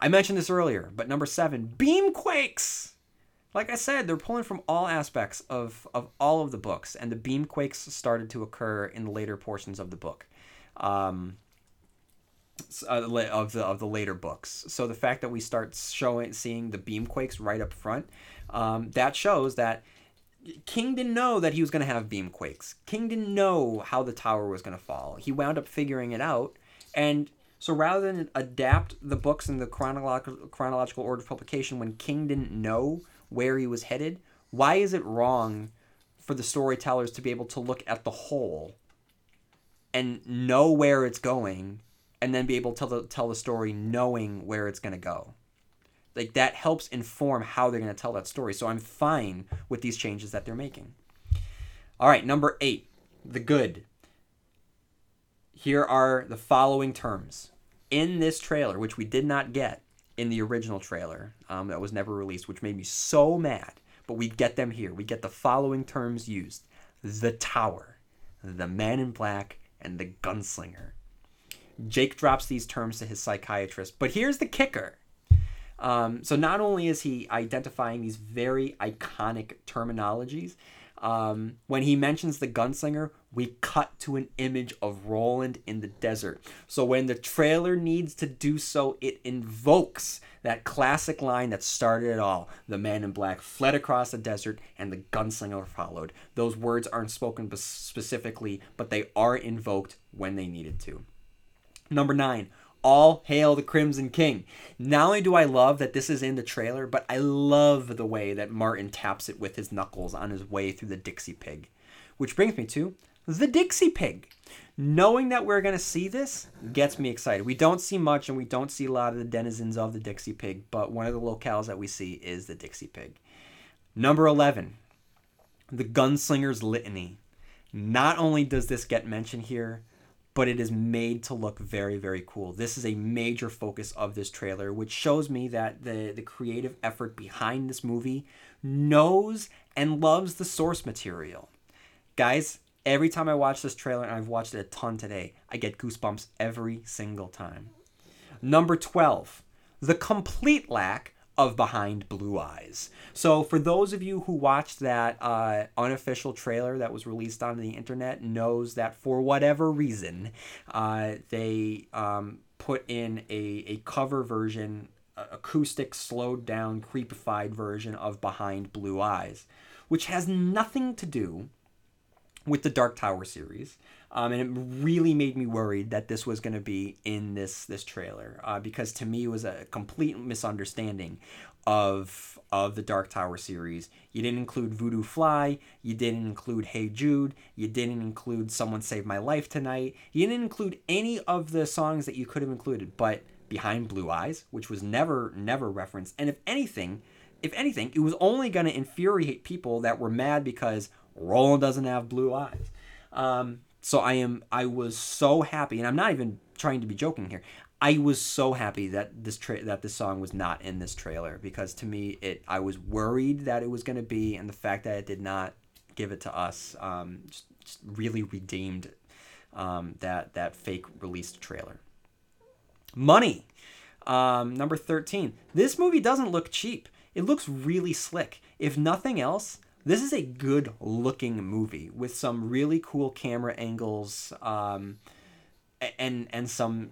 I mentioned this earlier, but number seven, beamquakes. Like I said, they're pulling from all aspects of, of all of the books, and the beamquakes started to occur in the later portions of the book. Um, uh, of the of the later books. So the fact that we start showing seeing the beamquakes right up front, um, that shows that King didn't know that he was going to have beamquakes. King didn't know how the tower was going to fall. He wound up figuring it out, and so rather than adapt the books in the chronological chronological order of publication when King didn't know where he was headed, why is it wrong for the storytellers to be able to look at the whole and know where it's going and then be able to tell the, tell the story knowing where it's going to go. Like that helps inform how they're going to tell that story. So I'm fine with these changes that they're making. All right, number eight, the good. Here are the following terms in this trailer, which we did not get in the original trailer um, that was never released, which made me so mad. But we get them here. We get the following terms used the tower, the man in black, and the gunslinger. Jake drops these terms to his psychiatrist. But here's the kicker. Um, so not only is he identifying these very iconic terminologies, um, when he mentions the gunslinger, we cut to an image of Roland in the desert. So when the trailer needs to do so, it invokes that classic line that started it all. The man in black fled across the desert and the gunslinger followed. Those words aren't spoken specifically, but they are invoked when they needed to. Number nine, all hail the Crimson King. Not only do I love that this is in the trailer, but I love the way that Martin taps it with his knuckles on his way through the Dixie Pig. Which brings me to the Dixie Pig. Knowing that we're going to see this gets me excited. We don't see much and we don't see a lot of the denizens of the Dixie Pig, but one of the locales that we see is the Dixie Pig. Number 11, the Gunslinger's Litany. Not only does this get mentioned here, but it is made to look very very cool. This is a major focus of this trailer which shows me that the the creative effort behind this movie knows and loves the source material. Guys every time i watch this trailer and i've watched it a ton today i get goosebumps every single time. Number 12 the complete lack of Behind Blue Eyes. So, for those of you who watched that uh, unofficial trailer that was released on the internet, knows that for whatever reason, uh, they um, put in a, a cover version, acoustic, slowed down, creepified version of Behind Blue Eyes, which has nothing to do with the Dark Tower series. Um, and it really made me worried that this was going to be in this this trailer uh, because to me it was a complete misunderstanding of of the Dark Tower series. You didn't include Velcro Fly, you didn't include Hey Jude, you didn't include Someone Saved My Life Tonight, you didn't include any of the songs that you could have included, but Behind Blue Eyes, which was never never referenced, and if anything, if anything, it was only going to infuriate people that were mad because Roland doesn't have blue eyes. Um, so I am I was so happy, and I'm not even trying to be joking here. I was so happy that this tra- that this song was not in this trailer because to me it I was worried that it was going to be, and the fact that it did not give it to us um, just, just really redeemed um, that that fake released trailer. Money, um, number thirteen. This movie doesn't look cheap. It looks really slick. If nothing else, this is a good looking movie with some really cool camera angles um, and and some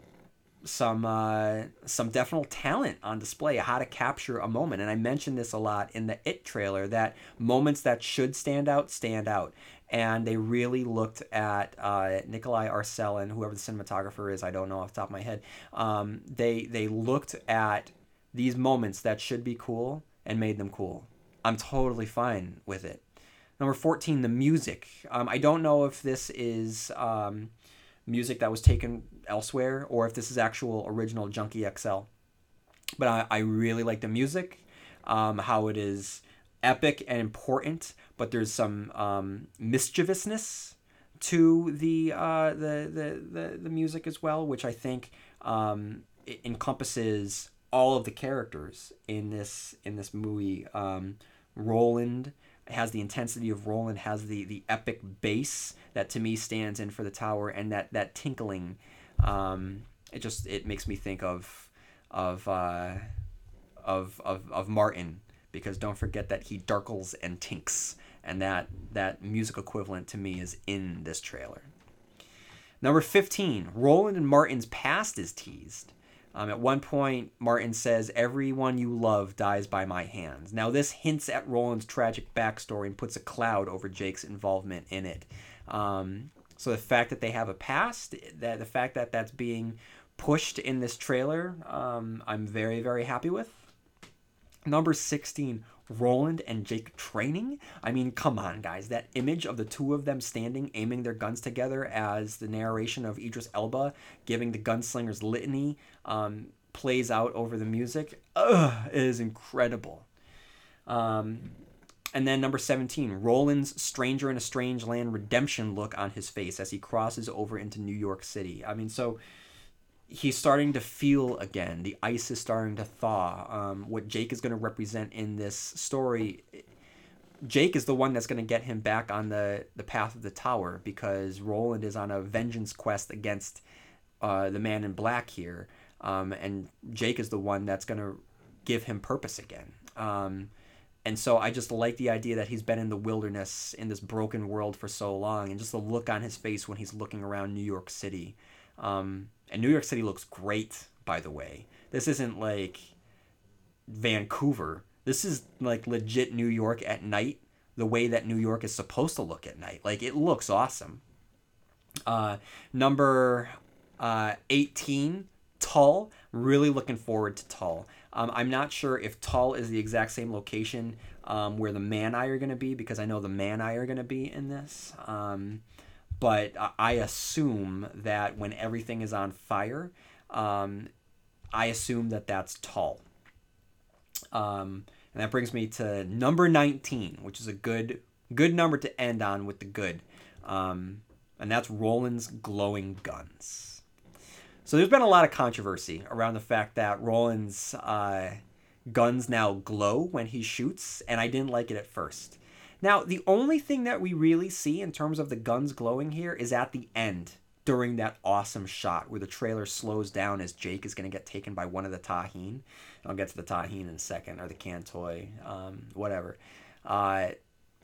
some uh, some definite talent on display how to capture a moment. And i mentioned this a lot in the it trailer that moments that should stand out stand out. And they really looked at uh, nikolai arcelin whoever the cinematographer is i don't know off the top of my head um, they they looked at these moments that should be cool and made them cool I'm totally fine with it. Number 14, the music. Um, I don't know if this is um, music that was taken elsewhere or if this is actual original Junkie XL. But I, I really like the music, um, how it is epic and important, but there's some um, mischievousness to the, uh, the, the, the, the music as well, which I think um, encompasses all of the characters in this in this movie. Um, Roland, has the intensity of Roland, has the the epic bass that to me stands in for the tower, and that that tinkling. Um, it just it makes me think of of uh, of, of of Martin because don't forget that he darkles and tinks, and that that music equivalent to me is in this trailer. Number 15, Roland and Martin's past is teased. Um, at one point, Martin says, Everyone you love dies by my hands. Now, this hints at Roland's tragic backstory and puts a cloud over Jake's involvement in it. Um, so the fact that they have a past, that the fact that that's being pushed in this trailer, um, I'm very, very happy with. Number 16, Roland and Jake training. I mean, come on, guys. That image of the two of them standing, aiming their guns together as the narration of Idris Elba giving the gunslinger's litany um, plays out over the music. Ugh, incredible. Um, and then number 17, Roland's Stranger in a Strange Land redemption look on his face as he crosses over into New York City. I mean, so he's starting to feel again. The ice is starting to thaw. Um, what Jake is going to represent in this story, Jake is the one that's going to get him back on the, the path of the tower because Roland is on a vengeance quest against uh, the man in black here. Um, and Jake is the one that's going to give him purpose again. Um, and so I just like the idea that he's been in the wilderness in this broken world for so long, and just the look on his face when he's looking around New York City. Um, and New York City looks great, by the way. This isn't like Vancouver. This is like legit New York at night, the way that New York is supposed to look at night. Like it looks awesome. Uh, number uh, 18, Tull. Really looking forward to Tull. Um, I'm not sure if Tull is the exact same location um, where the Manai are going to be because I know the Manai are going to be in this. Um, but I assume that when everything is on fire, um, I assume that that's Tull. Um, and that brings me to number 19, which is a good good number to end on with the good. Um, and that's Roland's glowing guns. So there's been a lot of controversy around the fact that Roland's uh, guns now glow when he shoots, and I didn't like it at first. Now, the only thing that we really see in terms of the guns glowing here is at the end during that awesome shot where the trailer slows down as Jake is going to get taken by one of the Taheen. I'll get to the Taheen in a second, or the Kantoi, um, whatever. Uh,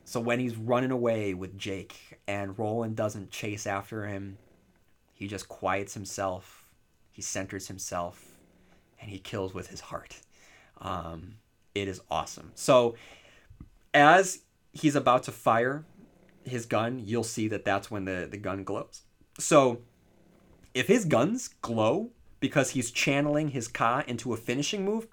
so when he's running away with Jake and Roland doesn't chase after him, he just quiets himself, he centers himself, and he kills with his heart. Um, it is awesome. So as he's about to fire his gun, you'll see that that's when the, the gun glows. So if his guns glow because he's channeling his ka into a finishing move,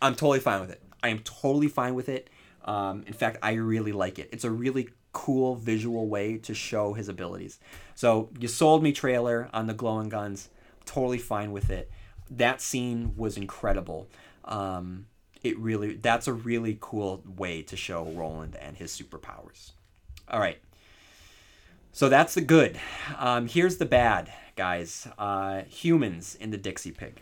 I'm totally fine with it. I am totally fine with it. Um, in fact, I really like it. It's a really cool visual way to show his abilities. So you sold me trailer on the glowing guns. Totally fine with it. That scene was incredible. Um, it really that's a really cool way to show Roland and his superpowers. All right. So that's the good. Um, here's the bad, guys. Uh, humans in the Dixie Pig.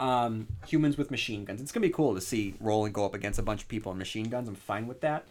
Um, humans with machine guns. It's gonna be cool to see Roland go up against a bunch of people in machine guns. I'm fine with that.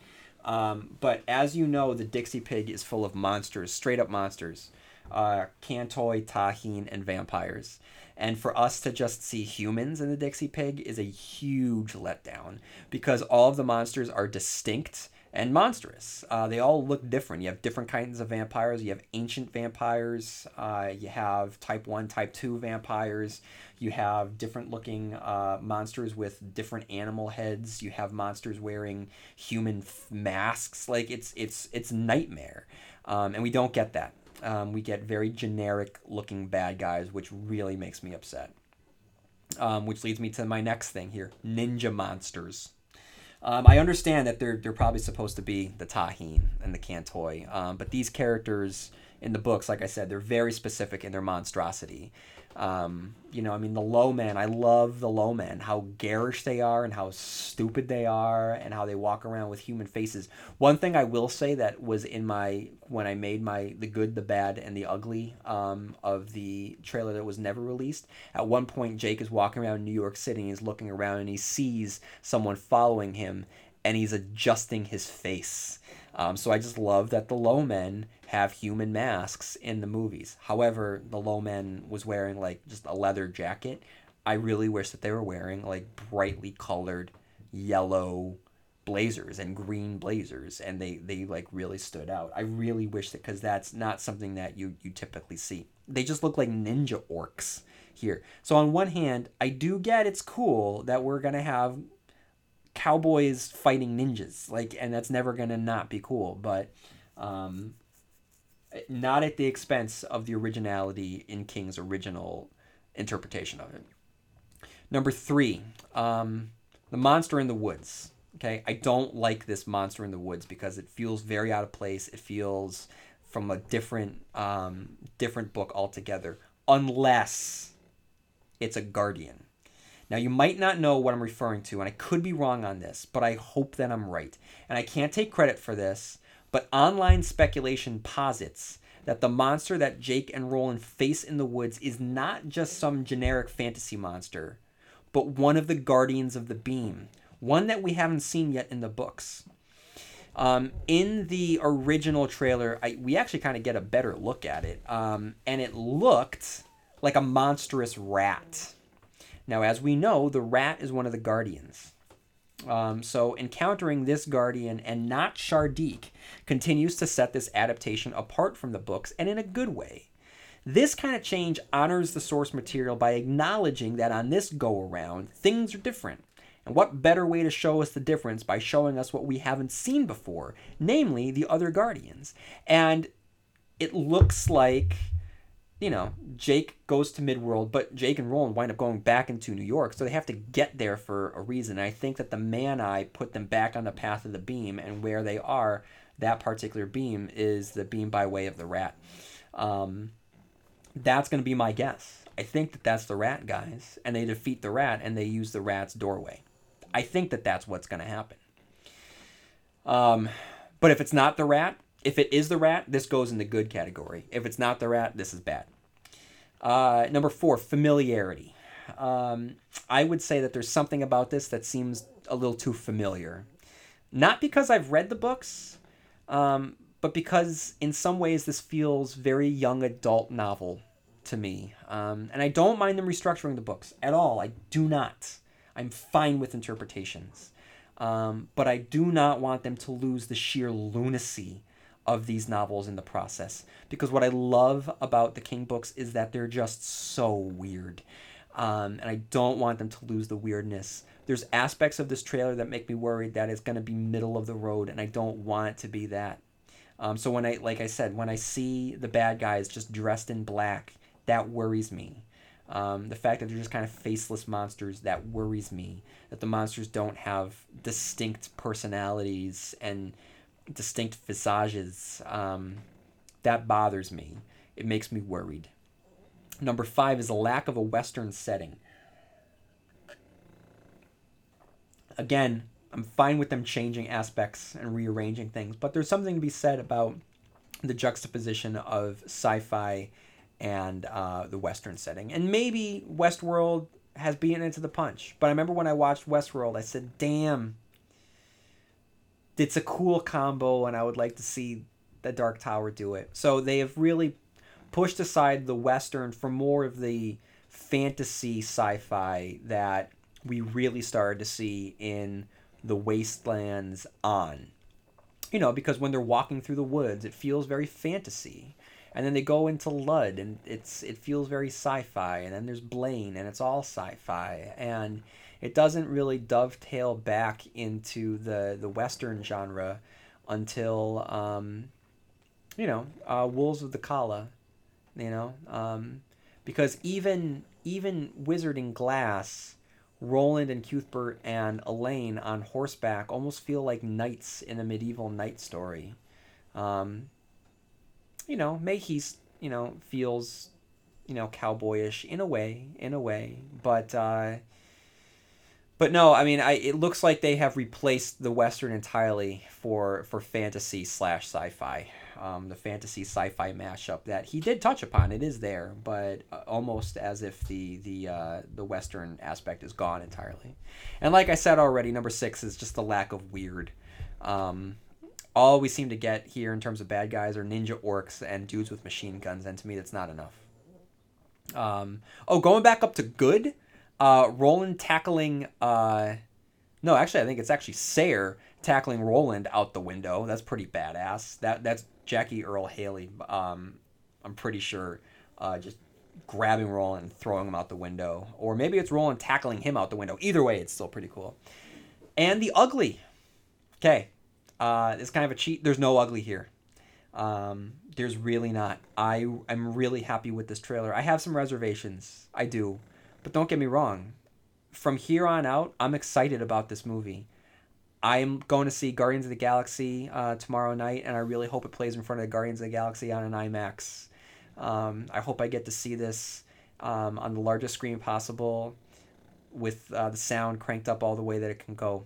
Um, but as you know, the Dixie Pig is full of monsters, straight up monsters. Uh, Kantoi, Taheen, and vampires. And for us to just see humans in the Dixie Pig is a huge letdown because all of the monsters are distinct and monstrous. Uh, they all look different. You have different kinds of vampires. You have ancient vampires. Uh, you have type 1, type 2 vampires. You have different looking uh, monsters with different animal heads. You have monsters wearing human f- masks. Like it's it's it's nightmare, um, and we don't get that um, we get very generic looking bad guys, which really makes me upset. Um, which leads me to my next thing here ninja monsters. Um, I understand that they're, they're probably supposed to be the Taheen and the Kantoi, um, but these characters in the books, like I said, they're very specific in their monstrosity. Um, you know, I mean, the low men, I love the low men, how garish they are and how stupid they are and how they walk around with human faces. One thing I will say that was in my, when I made my The Good, the Bad, and the Ugly um, of the trailer that was never released, at one point Jake is walking around New York City and he's looking around and he sees someone following him and he's adjusting his face. Um, so I just love that the low men have human masks in the movies. However, the low men was wearing like just a leather jacket. I really wish that they were wearing like brightly colored yellow blazers and green blazers and they they like really stood out. I really wish that cuz that's not something that you you typically see. They just look like ninja orcs here. So on one hand, I do get it's cool that we're going to have cowboys fighting ninjas like and that's never going to not be cool, but um not at the expense of the originality in King's original interpretation of it. Number 3, um the monster in the woods. Okay, I don't like this monster in the woods because it feels very out of place. It feels from a different um, different book altogether, unless it's a guardian. Now you might not know what I'm referring to, and I could be wrong on this, but I hope that I'm right. And I can't take credit for this, but online speculation posits that the monster that Jake and Roland face in the woods is not just some generic fantasy monster, but one of the guardians of the beam one that we haven't seen yet in the books. Um, in the original trailer, I, we actually kind of get a better look at it, um, and it looked like a monstrous rat. Now, as we know, the rat is one of the guardians. Um, so, encountering this guardian and not Shardik continues to set this adaptation apart from the books, and in a good way. This kind of change honors the source material by acknowledging that on this go around, things are different. And what better way to show us the difference by showing us what we haven't seen before, namely the other Guardians? And it looks like, you know, Jake goes to Midworld, but Jake and Roland wind up going back into New York, so they have to get there for a reason. And I think that the Manni put them back on the path of the beam, and where they are, that particular beam is the beam by way of the rat. Um, that's going to be my guess. I think that that's the rat guys, and they defeat the rat, and they use the rat's doorway. I think that that's what's going to happen. Um, but if it's not the rat, if it is the rat, this goes in the good category. If it's not the rat, this is bad. Uh, number four, familiarity. Um, I would say that there's something about this that seems a little too familiar. Not because I've read the books, um, but because in some ways this feels very young adult novel to me. Um, and I don't mind them restructuring the books at all. I do not. I'm fine with interpretations. Um, but I do not want them to lose the sheer lunacy of these novels in the process. Because what I love about the King books is that they're just so weird. Um, and I don't want them to lose the weirdness. There's aspects of this trailer that make me worried that it's going to be middle of the road, and I don't want it to be that. Um, so when I, like I said, when I see the bad guys just dressed in black, that worries me. Um, the fact that they're just kind of faceless monsters that worries me. That the monsters don't have distinct personalities and distinct visages. Um, that bothers me. It makes me worried. Number five is a lack of a Western setting. Again, I'm fine with them changing aspects and rearranging things, but there's something to be said about the juxtaposition of sci fi and uh, the Western setting. And maybe Westworld has beaten into the punch. But I remember when I watched Westworld, I said, damn, it's a cool combo, and I would like to see the Dark Tower do it. So they have really pushed aside the Western for more of the fantasy sci fi that we really started to see in the Wastelands on. You know, because when they're walking through the woods, it feels very fantasy and then they go into Lud, and it's it feels very sci-fi, and then there's Blaine, and it's all sci-fi, and it doesn't really dovetail back into the the Western genre until um, you know uh, Wolves of the Kala, you know, um, because even even Wizard in Glass. Roland and Cuthbert and Alain on horseback almost feel like knights in a medieval knight story. Um, you know, Mejis, you know, feels, you know, cowboyish in a way, in a way, but uh, but no, I mean, I it looks like they have replaced the western entirely for for fantasy slash sci-fi. um, the fantasy sci-fi mashup that he did touch upon. It is there, but uh, almost as if the the uh, the western aspect is gone entirely. And like I said already, number six is just the lack of weird. Um, all we seem to get here in terms of bad guys are ninja orcs and dudes with machine guns, and to me, that's not enough. Um, oh, going back up to good, uh, Roland tackling. Uh, no, actually, I think it's actually Sayre tackling Roland out the window. That's pretty badass. That that's Jackie Earle Haley. Um, I'm pretty sure, uh, just grabbing Roland and throwing him out the window, or maybe it's Roland tackling him out the window. Either way, it's still pretty cool. And the ugly. Okay, uh, it's kind of a cheat. There's no ugly here. Um, there's really not. I am really happy with this trailer. I have some reservations. I do, but don't get me wrong. From here on out, I'm excited about this movie. I'm going to see Guardians of the Galaxy uh, tomorrow night, and I really hope it plays in front of Guardians of the Galaxy on an IMAX. Um, I hope I get to see this um, on the largest screen possible with uh, the sound cranked up all the way that it can go.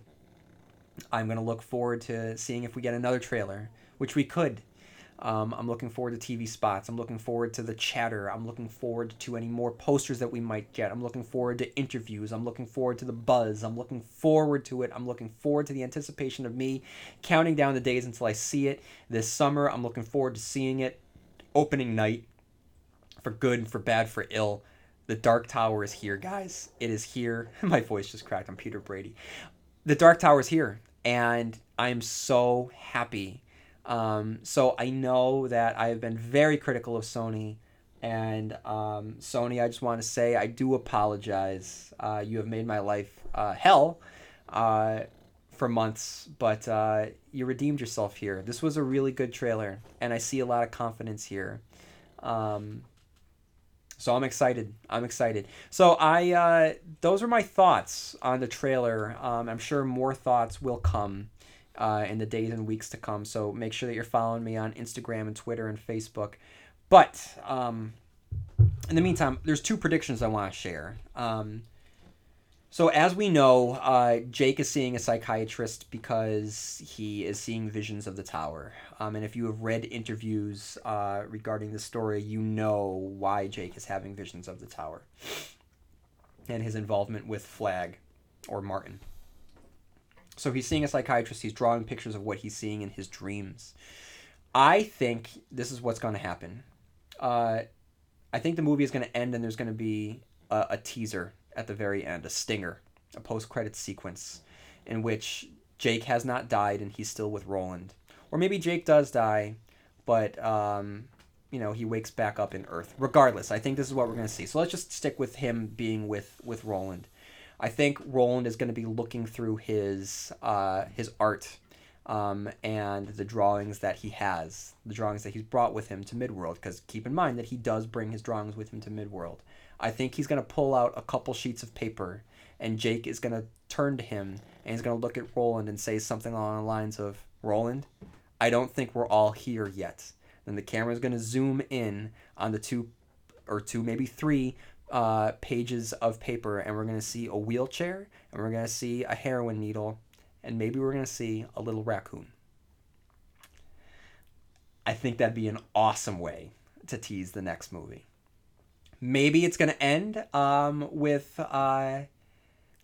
I'm going to look forward to seeing if we get another trailer, which we could. Um, I'm looking forward to TV spots. I'm looking forward to the chatter. I'm looking forward to any more posters that we might get. I'm looking forward to interviews. I'm looking forward to the buzz. I'm looking forward to it. I'm looking forward to the anticipation of me counting down the days until I see it this summer. I'm looking forward to seeing it opening night for good for bad, for ill. The Dark Tower is here, guys. It is here. My voice just cracked. I'm Peter Brady. The Dark Tower is here, and I'm so happy um, so I know that I have been very critical of Sony. And um, Sony, I just want to say I do apologize. Uh, you have made my life uh, hell uh, for months, but uh, you redeemed yourself here. This was a really good trailer, and I see a lot of confidence here. Um, so I'm excited. I'm excited. So I, uh, those are my thoughts on the trailer. Um, I'm sure more thoughts will come uh, in the days and weeks to come. So make sure that you're following me on Instagram and Twitter and Facebook. But um, in the meantime, there's two predictions I want to share. Um, so as we know, uh, Jake is seeing a psychiatrist because he is seeing visions of the tower. Um, and if you have read interviews uh, regarding the story, you know why Jake is having visions of the tower and his involvement with Flagg or Martin. So he's seeing a psychiatrist. He's drawing pictures of what he's seeing in his dreams. I think this is what's going to happen. Uh, I think the movie is going to end and there's going to be a, a teaser at the very end, a stinger, a post-credit sequence in which Jake has not died and he's still with Roland. Or maybe Jake does die, but um, you know he wakes back up in Earth. Regardless, I think this is what we're going to see. So let's just stick with him being with with Roland. I think Roland is going to be looking through his uh, his art um, and the drawings that he has, the drawings that he's brought with him to Midworld. Because keep in mind that he does bring his drawings with him to Midworld. I think he's going to pull out a couple sheets of paper, and Jake is going to turn to him and he's going to look at Roland and say something along the lines of, "Roland, I don't think we're all here yet." Then the camera is going to zoom in on the two or two, maybe three uh, pages of paper, and we're going to see a wheelchair, and we're going to see a heroin needle, and maybe we're going to see a little raccoon. I think that'd be an awesome way to tease the next movie. Maybe it's going to end um, with uh,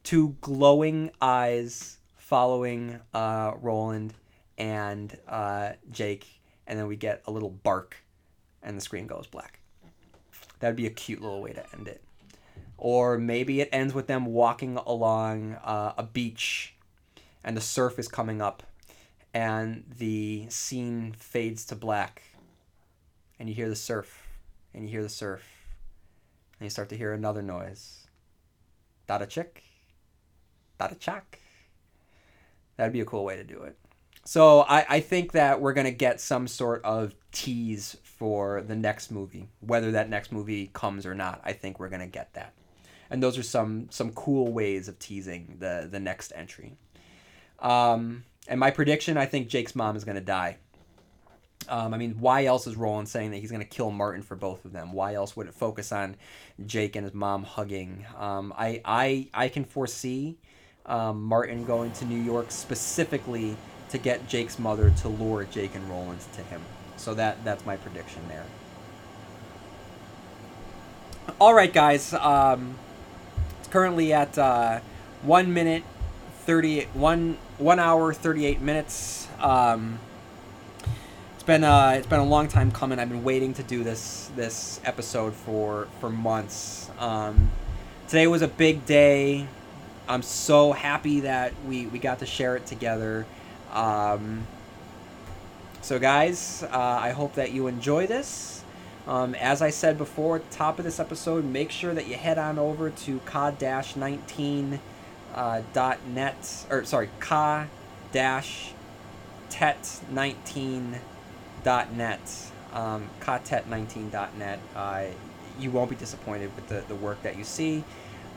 two glowing eyes following uh, Roland and uh, Jake, and then we get a little bark, and the screen goes black. That'd be a cute little way to end it. Or maybe it ends with them walking along uh, a beach and the surf is coming up and the scene fades to black and you hear the surf and you hear the surf and you start to hear another noise. Dad-a-chick, dada chak. That'd be a cool way to do it. So I, I think that we're gonna get some sort of tease for the next movie, whether that next movie comes or not. I think we're gonna get that, and those are some some cool ways of teasing the the next entry. Um, and my prediction, I think Jake's mom is gonna die. Um, I mean, why else is Roland saying that he's going to kill Martin for both of them? Why else would it focus on Jake and his mom hugging? Um, I, I, I can foresee um, Martin going to New York specifically to get Jake's mother to lure Jake and Roland to him. So that that's my prediction there. All right, guys. Um, it's currently at uh, one minute thirty one one hour thirty eight minutes. Um, it's been uh, it's been a long time coming. I've been waiting to do this this episode for for months. Um, today was a big day. I'm so happy that we we got to share it together. Um, so, guys, uh, I hope that you enjoy this. Um, as I said before at the top of this episode, make sure that you head on over to COD-19.net, uh, or sorry ka dash tet 19 dot net. Um, katet19 dot uh, you won't be disappointed with the, the work that you see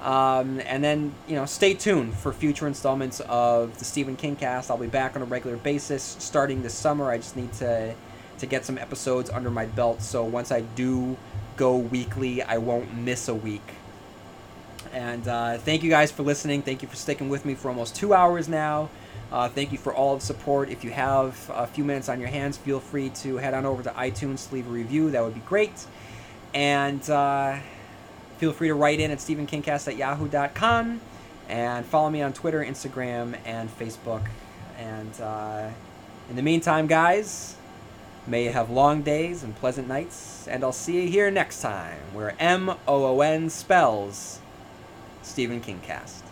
um, and then you know stay tuned for future installments of the Stephen King cast I'll be back on a regular basis starting this summer I just need to to get some episodes under my belt so once I do go weekly I won't miss a week and uh, thank you guys for listening. Thank you for sticking with me for almost two hours now. Uh, thank you for all the support. If you have a few minutes on your hands, feel free to head on over to iTunes to leave a review. That would be great. And uh, feel free to write in at stephenkingcast at yahoo.com. And follow me on Twitter, Instagram, and Facebook. And uh, in the meantime, guys, may you have long days and pleasant nights. And I'll see you here next time, where M O O N spells Stephen King cast.